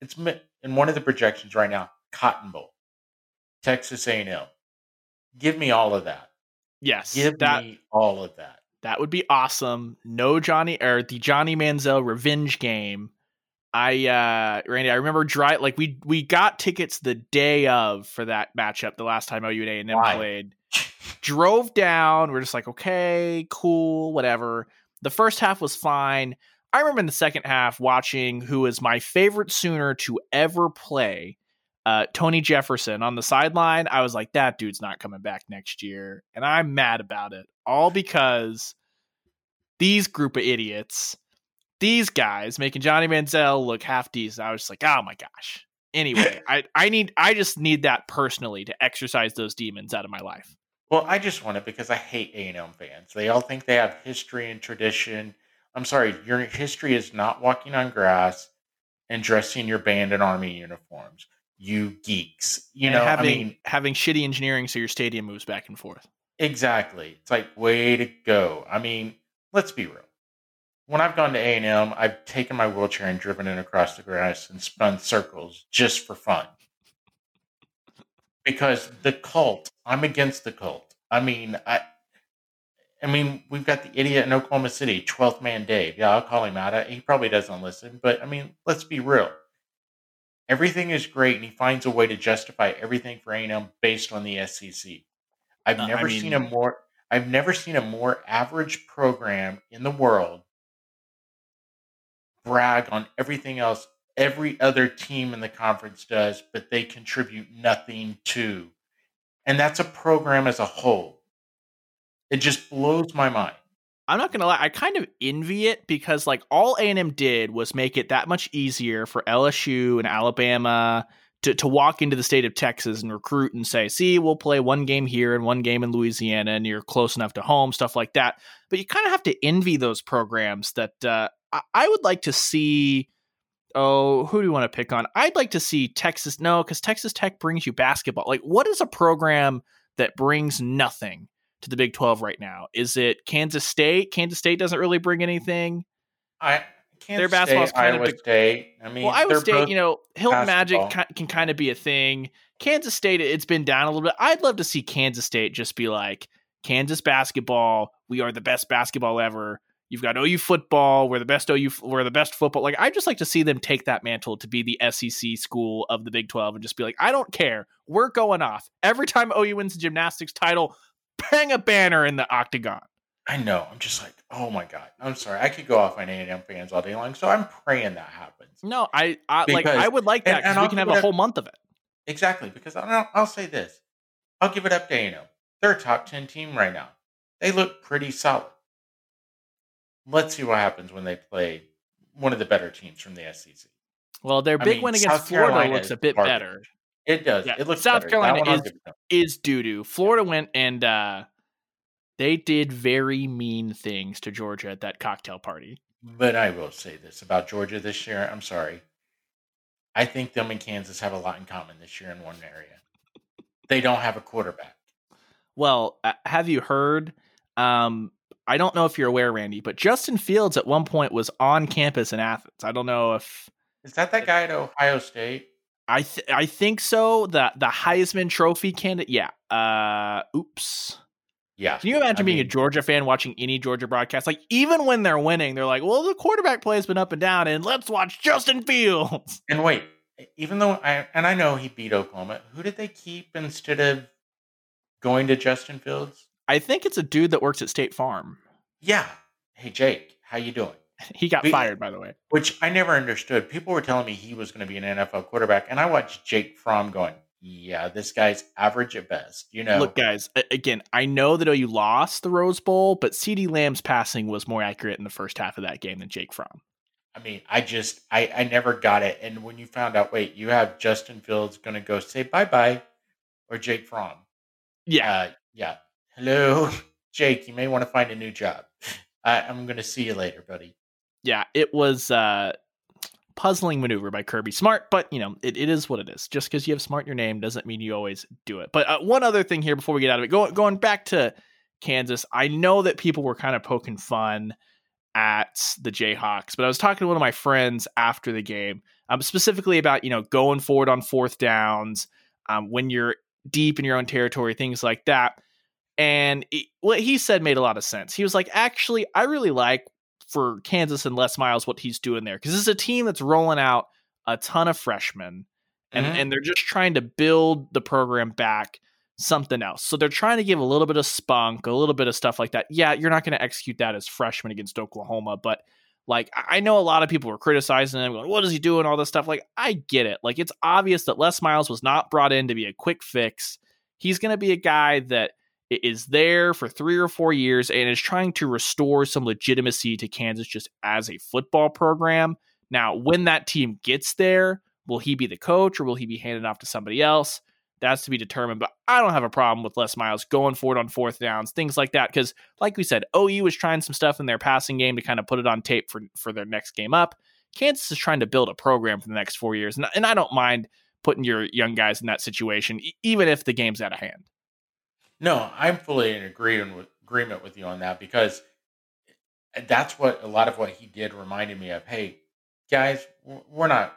It's in one of the projections right now. Cotton Bowl, Texas A&M. Give me all of that. Yes, give that, me all of that. That would be awesome. No Johnny or the Johnny Manziel revenge game. I uh Randy, I remember dry like we we got tickets the day of for that matchup the last time OU and A&M played drove down. We're just like, okay, cool, whatever. The first half was fine. I remember in the second half watching who is my favorite Sooner to ever play, uh, Tony Jefferson on the sideline. I was like, that dude's not coming back next year. And I'm mad about it. All because these group of idiots, these guys making Johnny Manziel look half decent. I was just like, oh my gosh. Anyway, <laughs> I, I need I just need that personally to exercise those demons out of my life. Well, I just want it because I hate A and M fans. They all think they have history and tradition. I'm sorry, your history is not walking on grass and dressing your band in army uniforms. You geeks, you and know, having I mean, having shitty engineering so your stadium moves back and forth. Exactly. It's like way to go. I mean, let's be real. When I've gone to A and M, I've taken my wheelchair and driven it across the grass and spun circles just for fun because the cult. I'm against the cult. I mean, I. I mean, we've got the idiot in Oklahoma City, 12th man Dave. Yeah, I'll call him out. He probably doesn't listen, but I mean, let's be real. Everything is great, and he finds a way to justify everything for A&M based on the SEC. I've uh, never I mean, seen a more I've never seen a more average program in the world brag on everything else every other team in the conference does, but they contribute nothing to. And that's a program as a whole. It just blows my mind. I'm not gonna lie, I kind of envy it because like all A&M did was make it that much easier for LSU and Alabama to, to walk into the state of Texas and recruit and say, see, we'll play one game here and one game in Louisiana and you're close enough to home, stuff like that. But you kind of have to envy those programs that uh, I, I would like to see oh, who do you want to pick on? I'd like to see Texas. No, because Texas Tech brings you basketball. Like, what is a program that brings nothing to the Big 12 right now? Is it Kansas State? Kansas State doesn't really bring anything. I Kansas their basketball's State, kind Iowa of State. I mean, well, Iowa State, you know, Hilton Magic can kind of be a thing. Kansas State, it's been down a little bit. I'd love to see Kansas State just be like Kansas basketball. We are the best basketball ever. You've got OU football. We're the best OU. We're the best football. Like I just like to see them take that mantle to be the SEC school of the Big Twelve and just be like, I don't care. We're going off every time OU wins the gymnastics title. Bang a banner in the octagon. I know. I'm just like, oh my god. I'm sorry. I could go off on A&M fans all day long. So I'm praying that happens. No, I, I because, like. I would like that because we can have a whole month of it. Exactly. Because I'll, I'll say this. I'll give it up to A&M. They're a top ten team right now. They look pretty solid let's see what happens when they play one of the better teams from the SEC. Well, their big I mean, win against South Florida Carolina looks a bit better. It does. Yeah. It looks South better. Carolina is is doo doo. Florida went and uh, they did very mean things to Georgia at that cocktail party. But I will say this about Georgia this year. I'm sorry. I think them and Kansas have a lot in common this year in one area. They don't have a quarterback. Well, uh, have you heard? Um, I don't know if you're aware, Randy, but Justin Fields at one point was on campus in Athens. I don't know if is that that guy at Ohio State. I th- I think so. The the Heisman Trophy candidate. Yeah. Uh. Oops. Yeah. Can you imagine I being mean, a Georgia fan watching any Georgia broadcast? Like even when they're winning, they're like, "Well, the quarterback play has been up and down, and let's watch Justin Fields." <laughs> And wait, even though I and I know he beat Oklahoma, who did they keep instead of going to Justin Fields? I think it's a dude that works at State Farm. Yeah. Hey Jake, how you doing? <laughs> He got we, fired, by the way. Which I never understood. People were telling me he was going to be an NFL quarterback, and I watched Jake Fromm going, "Yeah, this guy's average at best." You know. Look, guys. Again, I know that OU lost the Rose Bowl, but CeeDee Lamb's passing was more accurate in the first half of that game than Jake Fromm. I mean, I just, I, I never got it. And when you found out, wait, you have Justin Fields going to go say bye bye, or Jake Fromm? Yeah, uh, yeah, hello, <laughs> Jake, you may want to find a new job. I, I'm going to see you later, buddy. Yeah, it was uh puzzling maneuver by Kirby Smart, but you know, it, it is what it is. Just because you have smart in your name doesn't mean you always do it. But uh, one other thing here before we get out of it, go, going back to Kansas, I know that people were kind of poking fun at the Jayhawks, but I was talking to one of my friends after the game, um, specifically about you know going forward on fourth downs, um, when you're deep in your own territory, things like that. And he, what he said made a lot of sense. He was like, actually, I really like for Kansas and Les Miles what he's doing there because it's a team that's rolling out a ton of freshmen and, mm-hmm. and they're just trying to build the program back something else. So they're trying to give a little bit of spunk, a little bit of stuff like that. Yeah, you're not going to execute that as freshmen against Oklahoma, but like I know a lot of people were criticizing him, going, "What is he doing?" All this stuff. Like I get it. Like it's obvious that Les Miles was not brought in to be a quick fix. He's going to be a guy that is there for three or four years and is trying to restore some legitimacy to Kansas just as a football program. Now, when that team gets there, will he be the coach or will he be handed off to somebody else? That's to be determined. But I don't have a problem with Les Miles going forward on fourth downs, things like that. Because, like we said, OU was trying some stuff in their passing game to kind of put it on tape for, for their next game up. Kansas is trying to build a program for the next four years. And, and I don't mind putting your young guys in that situation, even if the game's out of hand. No, I'm fully in agreement with agreement with you on that because eh, that's what a lot of what he did reminded me of. Hey, guys, we're not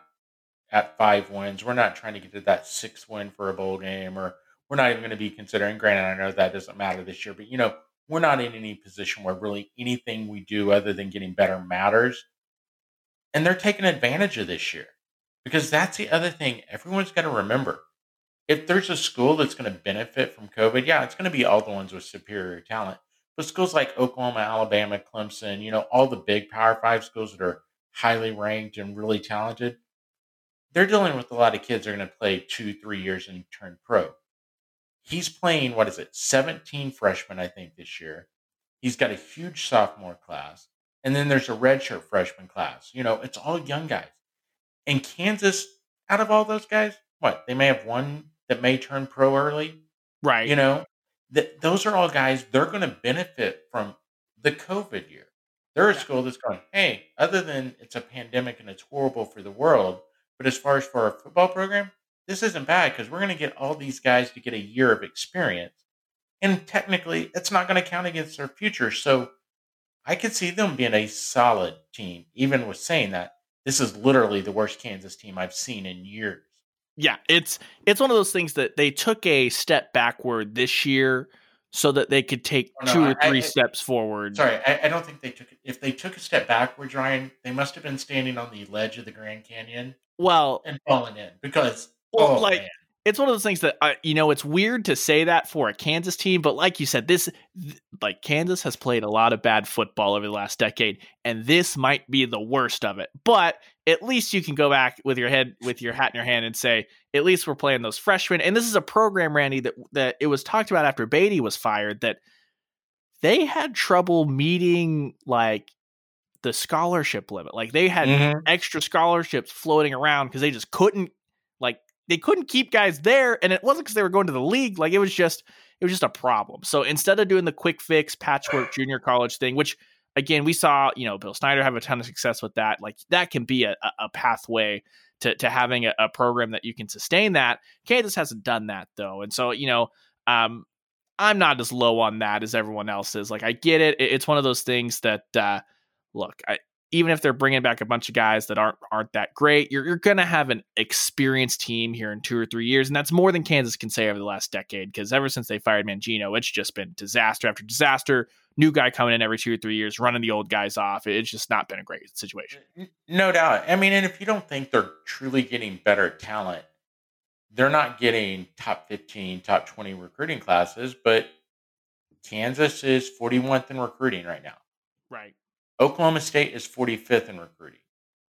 at five wins. We're not trying to get to that six win for a bowl game, or we're not even going to be considering. Granted, I know that doesn't matter this year, but you know, we're not in any position where really anything we do other than getting better matters. And they're taking advantage of this year because that's the other thing everyone's got to remember if there's a school that's going to benefit from COVID, yeah, it's going to be all the ones with superior talent. But schools like Oklahoma, Alabama, Clemson, you know, all the big Power Five schools that are highly ranked and really talented, they're dealing with a lot of kids that are going to play two, three years and turn pro. He's playing, what is it, 17 freshmen, I think, this year. He's got a huge sophomore class. And then there's a redshirt freshman class. You know, it's all young guys. And Kansas, out of all those guys, what? They may have one that may turn pro early. Right. You know, that those are all guys, they're going to benefit from the COVID year. They're a school that's going, hey, other than it's a pandemic and it's horrible for the world, but as far as for our football program, this isn't bad because we're going to get all these guys to get a year of experience. And technically, it's not going to count against their future. So I could see them being a solid team, even with saying that. This is literally the worst Kansas team I've seen in years. Yeah, it's it's one of those things that they took a step backward this year so that they could take oh, no, two or three I, steps forward. Sorry, I, I, don't think they took. If they took a step backwards, Ryan, they must have been standing on the ledge of the Grand Canyon. Well, and falling in because well, oh, like man. it's one of those things that uh, you know it's weird to say that for a Kansas team, but like you said, this th- like Kansas has played a lot of bad football over the last decade, and this might be the worst of it. But at least you can go back with your head with your hat in your hand and say, at least we're playing those freshmen. And this is a program, Randy, that that it was talked about after Beaty was fired that they had trouble meeting like the scholarship limit. Like they had mm-hmm. extra scholarships floating around because they just couldn't like they couldn't keep guys there, and it wasn't because they were going to the league. Like it was just it was just a problem. So instead of doing the quick fix patchwork junior college thing, which again we saw, you know, Bill Snyder have a ton of success with that. Like that can be a, a pathway to to having a, a program that you can sustain that. Kansas hasn't done that though, and so you know. Um, I'm not as low on that as everyone else is. Like, I get it. It's one of those things that, uh, look, I, even if they're bringing back a bunch of guys that aren't aren't that great, you're you're gonna have an experienced team here in two or three years, and that's more than Kansas can say over the last decade. Because ever since they fired Mangino, it's just been disaster after disaster. New guy coming in every two or three years, running the old guys off. It's just not been a great situation. No doubt. I mean, and if you don't think they're truly getting better talent, they're not getting top 15, top 20 recruiting classes, but Kansas is 41th in recruiting right now. Right. Oklahoma State is 45th in recruiting.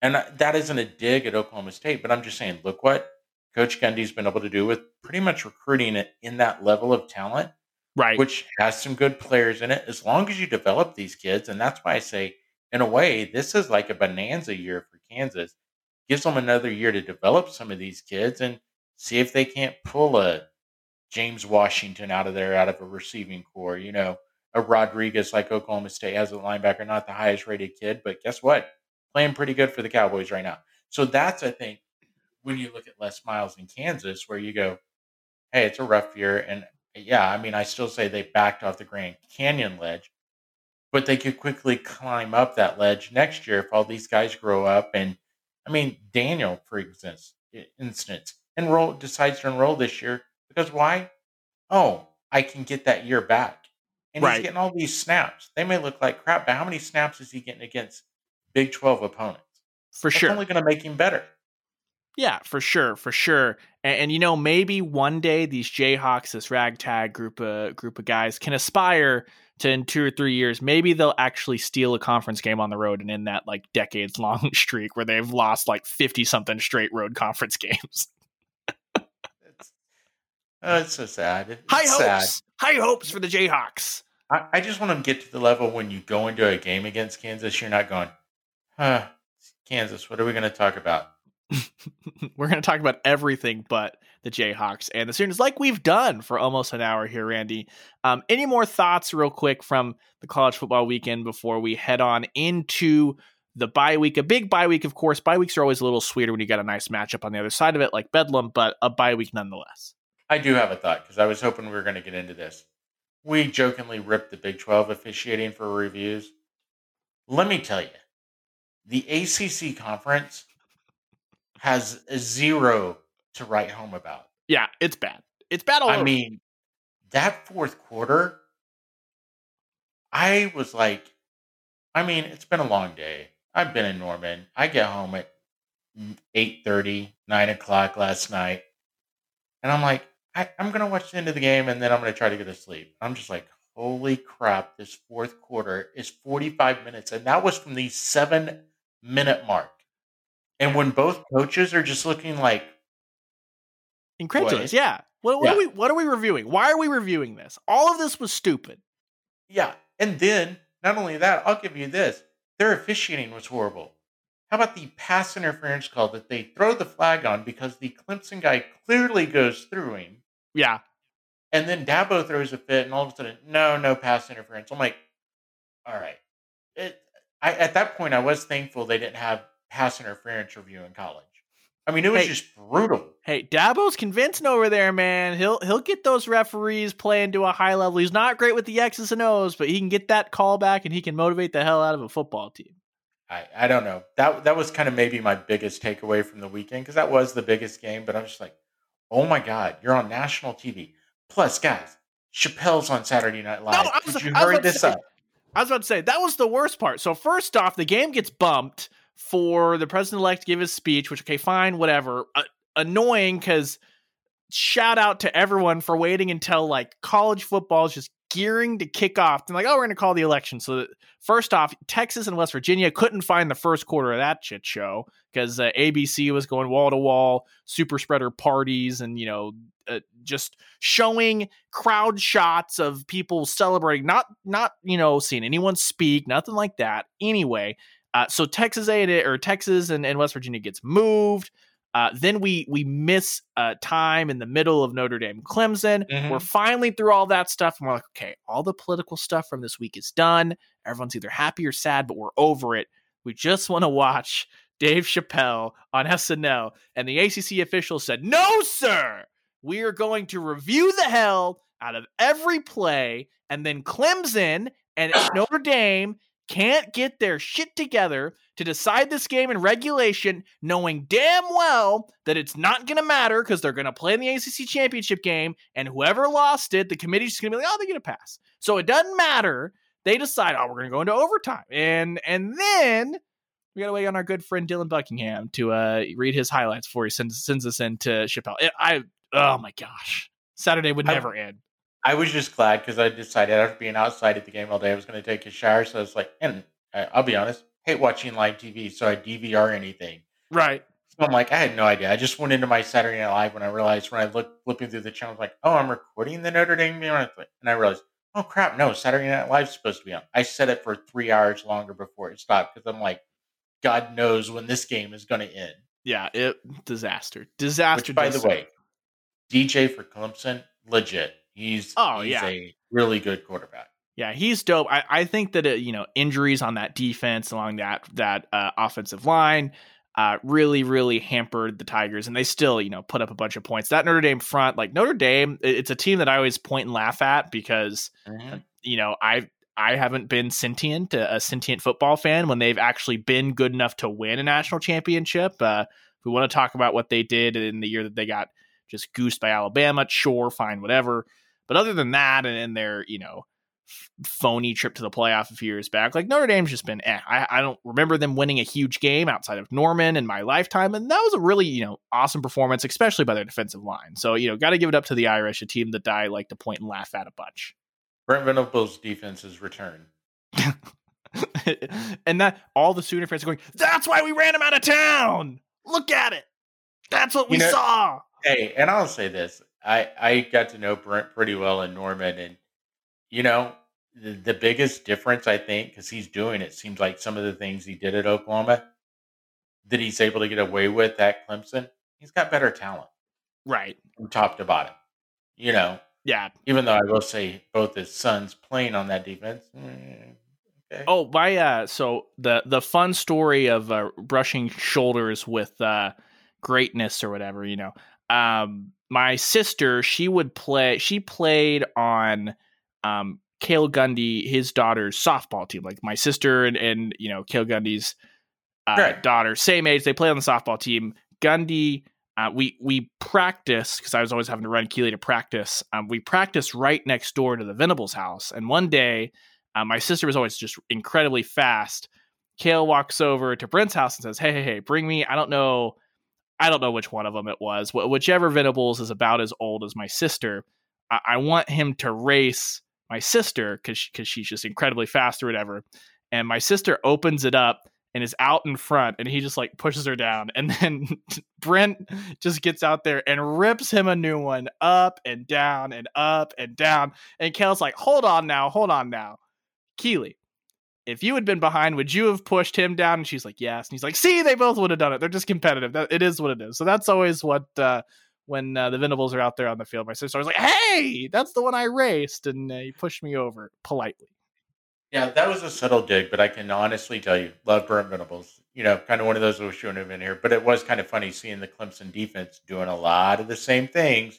And that isn't a dig at Oklahoma State, but I'm just saying, look what Coach Gundy's been able to do with pretty much recruiting it in that level of talent, right? Which has some good players in it. As long as you develop these kids, and that's why I say, in a way, this is like a bonanza year for Kansas. Gives them another year to develop some of these kids and see if they can't pull a James Washington out of there, out of a receiving core. You know, a Rodriguez like Oklahoma State has a linebacker, not the highest rated kid, but guess what? Playing pretty good for the Cowboys right now. So that's, I think, when you look at Les Miles in Kansas, where you go, hey, it's a rough year. And yeah, I mean, I still say they backed off the Grand Canyon ledge, but they could quickly climb up that ledge next year if all these guys grow up. And I mean, Daniel, for instance, instance, enroll decides to enroll this year because why? Oh, I can get that year back and right. he's getting all these snaps. They may look like crap, but how many snaps is he getting against Big 12 opponents? For That's sure. only going to make him better. Yeah, for sure, for sure. And, and, you know, maybe one day these Jayhawks, this ragtag group of group of guys, can aspire to in two or three years, maybe they'll actually steal a conference game on the road and in that like decades long <laughs> streak where they've lost like fifty something straight road conference <laughs> games. it's, oh, it's so sad. It's High sad. hopes. High hopes for the Jayhawks. I, I just want to get to the level when you go into a game against Kansas, you're not going, huh, Kansas, what are we going to talk about? <laughs> We're going to talk about everything but the Jayhawks and the Sooners, like we've done for almost an hour here, Randy. Um, any more thoughts, real quick, from the college football weekend before we head on into the bye week? A big bye week, of course. Bye weeks are always a little sweeter when you got a nice matchup on the other side of it, like Bedlam, but a bye week nonetheless. I do have a thought because I was hoping we were going to get into this we jokingly ripped the Big 12 officiating for reviews. Let me tell you, the ACC conference has zero to write home about. Yeah, it's bad. It's bad all I over. mean, that fourth quarter, I was like, I mean, it's been a long day. I've been in Norman. I get home at 8.30, 9 o'clock last night. And I'm like, I, am gonna watch the end of the game and then I'm gonna try to get to sleep. I'm just like, holy crap! This fourth quarter is 45 minutes, and that was from the seven minute mark. And when both coaches are just looking like incredulous, what? yeah. What, what yeah. are we what are we reviewing? Why are we reviewing this? All of this was stupid. Yeah. And then not only that, I'll give you this. Their officiating was horrible. How about the pass interference call that they throw the flag on because the Clemson guy clearly goes through him? Yeah. And then Dabo throws a fit, and all of a sudden, no, no pass interference. I'm like, all right. It, I, at that point, I was thankful they didn't have pass interference review in college. I mean, it was hey, just brutal. Hey, Dabo's convincing over there, man. He'll he'll get those referees playing to a high level. He's not great with the X's and O's, but he can get that call back and he can motivate the hell out of a football team. I, I don't know. That that was kind of maybe my biggest takeaway from the weekend because that was the biggest game. But I'm just like, oh my god, you're on national TV. Plus, guys, Chappelle's on Saturday Night Live. No, was, Could you hurry this uh say, up? I was about to say that was the worst part. So first off, the game gets bumped for the president elect to give his speech, which okay, fine, whatever. Uh, annoying because shout out to everyone for waiting until like college football is just gearing to kick off. And like, oh, we're going to call the election. So first off, Texas and West Virginia couldn't find the first quarter of that shit show because uh, ABC was going wall to wall, super spreader parties, and you know, uh, just showing crowd shots of people celebrating, not not you know seeing anyone speak, nothing like that. Anyway, uh, so Texas A or Texas and, and West Virginia gets moved. Uh, then we we miss uh, time in the middle of Notre Dame Clemson. Mm-hmm. We're finally through all that stuff, and we're like, okay, all the political stuff from this week is done. Everyone's either happy or sad, but we're over it. We just want to watch Dave Chappelle on SNL. And the ACC official said, no, sir, we are going to review the hell out of every play, and then Clemson and <coughs> Notre Dame can't get their shit together to decide this game in regulation, knowing damn well that it's not going to matter because they're going to play in the ACC championship game, and whoever lost it, the committee's just going to be like, oh, they get a pass. So it doesn't matter. They decide, oh, we're going to go into overtime, and and then we got to wait on our good friend Dylan Buckingham to uh, read his highlights before he sends sends us into Chappelle. It, I oh my gosh, Saturday would never I, end. I was just glad because I decided after being outside at the game all day, I was going to take a shower. So I was like, and I'll be honest, hate watching live TV, so I DVR anything. Right. So I'm like, I had no idea. I just went into my Saturday Night Live when I realized when I looked flipping through the channels, like, oh, I'm recording the Notre Dame game, and I realized, oh crap, no, Saturday Night Live's supposed to be on. I set it for three hours longer before it stopped because I'm like, God knows when this game is going to end. Yeah, it disaster, disaster. Which, by the way, DJ for Clemson, legit. He's oh he's yeah, a really good quarterback. Yeah, he's dope. I, I think that it, you know injuries on that defense along that that uh, offensive line uh, really really hampered the Tigers, and they still you know put up a bunch of points. That Notre Dame front, like Notre Dame, it's a team that I always point and laugh at because mm-hmm. you know I I haven't been sentient a sentient football fan when they've actually been good enough to win a national championship. Uh, if we want to talk about what they did in the year that they got just goosed by Alabama, sure, fine, whatever. But other than that, and, and their you know phony trip to the playoff a few years back, like Notre Dame's just been. Eh. I, I don't remember them winning a huge game outside of Norman in my lifetime, and that was a really you know awesome performance, especially by their defensive line. So you know, got to give it up to the Irish, a team that I like to point and laugh at a bunch. Brent Venables' defense is returned. <laughs> and that all the Sooner fans are going. That's why we ran him out of town. Look at it. That's what we you know, saw. Hey, and I'll say this: I I got to know Brent pretty well in Norman, and you know the, the biggest difference I think because he's doing it seems like some of the things he did at Oklahoma that he's able to get away with at Clemson. He's got better talent, right, from top to bottom. You know, yeah. Even though I will say both his sons playing on that defense. Mm, okay. Oh, my uh so the the fun story of uh, brushing shoulders with uh greatness or whatever, you know. Um my sister, she would play. She played on um, Cale Gundy, his daughter's softball team. Like my sister and, and you know Cale Gundy's uh, right. daughter, same age. They play on the softball team. Gundy, uh, we we practice because I was always having to run Keeley to practice. Um, we practice right next door to the Venables house. And one day, uh, my sister was always just incredibly fast. Kale walks over to Brent's house and says, "Hey, hey, hey, bring me. I don't know." I don't know which one of them it was. Wh- whichever Venables is about as old as my sister. I, I want him to race my sister because because she's just incredibly fast or whatever. And my sister opens it up and is out in front and he just like pushes her down and then <laughs> Brent just gets out there and rips him a new one up and down and up and down and Cale's like hold on now hold on now Keeley if you had been behind would you have pushed him down and she's like yes and he's like see they both would have done it they're just competitive that, it is what it is so that's always what uh when uh, the Venables are out there on the field my sister was like hey that's the one I raced and uh, he pushed me over politely yeah, that was a subtle dig, but I can honestly tell you, love Brent Venables. You know, kind of one of those who shouldn't have been here, but it was kind of funny seeing the Clemson defense doing a lot of the same things.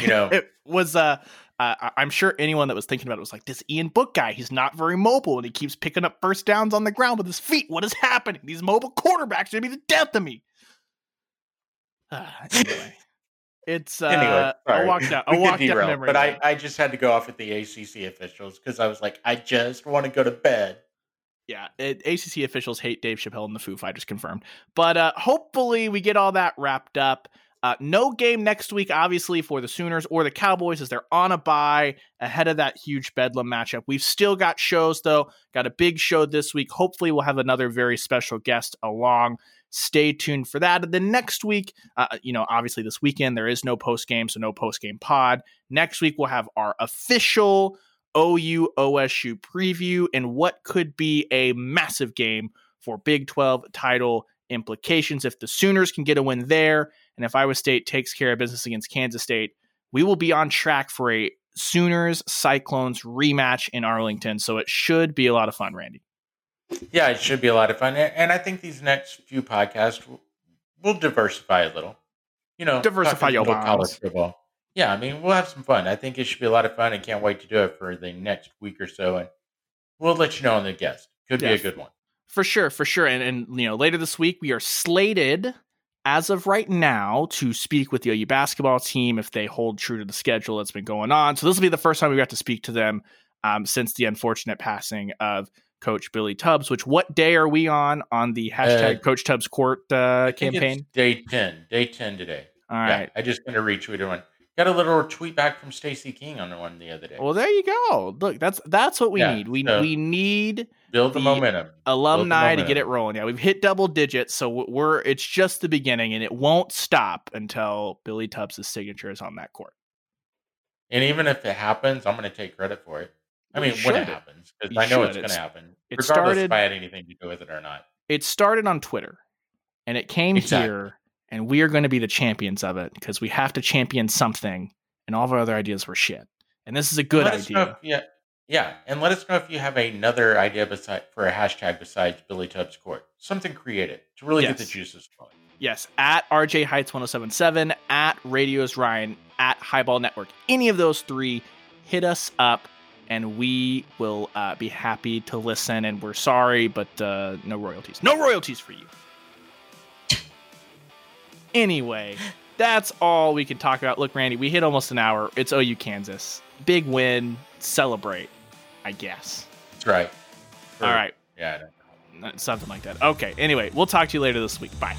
You <laughs> know, it was. Uh, uh, I'm sure anyone that was thinking about it was like, this Ian Book guy, he's not very mobile, and he keeps picking up first downs on the ground with his feet. What is happening? These mobile quarterbacks are going to be the death of me. Uh, <sighs> anyway. It's uh, anyway. I walked out. I <laughs> walked out memory. But I, I just had to go off with the ACC officials because I was like, I just want to go to bed. Yeah, it, ACC officials hate Dave Chappelle and the Foo Fighters confirmed. But uh, hopefully we get all that wrapped up. Uh, no game next week, obviously, for the Sooners or the Cowboys, as they're on a bye ahead of that huge Bedlam matchup. We've still got shows, though. Got a big show this week. Hopefully, we'll have another very special guest along. Stay tuned for that. And then next week, uh, you know, obviously this weekend there is no post game, so no post game pod. Next week we'll have our official OU OSU preview and what could be a massive game for Big 12 title implications. If the Sooners can get a win there, and if Iowa State takes care of business against Kansas State, we will be on track for a Sooners Cyclones rematch in Arlington. So it should be a lot of fun, Randy. Yeah, it should be a lot of fun, and I think these next few podcasts will, diversify a little. You know, diversify your college football. Yeah, I mean, we'll have some fun. I think it should be a lot of fun. I can't wait to do it for the next week or so, and we'll let you know on the guest. Could yeah, be a good one for sure, for sure. And and you know, later this week we are slated as of right now to speak with the OU basketball team if they hold true to the schedule that's been going on. So this will be the first time we got to speak to them um, since the unfortunate passing of Coach Billy Tubbs. Which what day are we on on the hashtag uh, Coach Tubbs Court uh, campaign? day ten, day ten today. All right, yeah, I just going to retweet one. Got a little tweet back from Stacey King on one the other day. Well, there you go. Look, that's that's what we yeah, need. We so we need build the, the momentum, alumni the momentum. to get it rolling. Yeah, we've hit double digits, so we're it's just the beginning, and it won't stop until Billy Tubbs' signature is on that court. And even if it happens, I'm going to take credit for it. I mean, when it happens, because I know should. it's going to happen, it regardless started, if I had anything to do with it or not. It started on Twitter, and it came exactly. here, and we are going to be the champions of it because we have to champion something, and all of our other ideas were shit. And this is a good idea. Yeah, yeah, and let us know if you have another idea beside, for a hashtag besides Billy Tubbs Court, something creative to really yes. get the juices flowing. Yes, at RJ Heights 1077, at Radios Ryan, at Highball Network. Any of those three, hit us up and we will uh, be happy to listen. And we're sorry, but uh, no royalties. No royalties for you. Anyway, that's all we can talk about. Look, Randy, we hit almost an hour. It's OU Kansas. Big win. Celebrate, I guess. That's right. For, all right. Yeah. Something like that. Okay. Anyway, we'll talk to you later this week. Bye.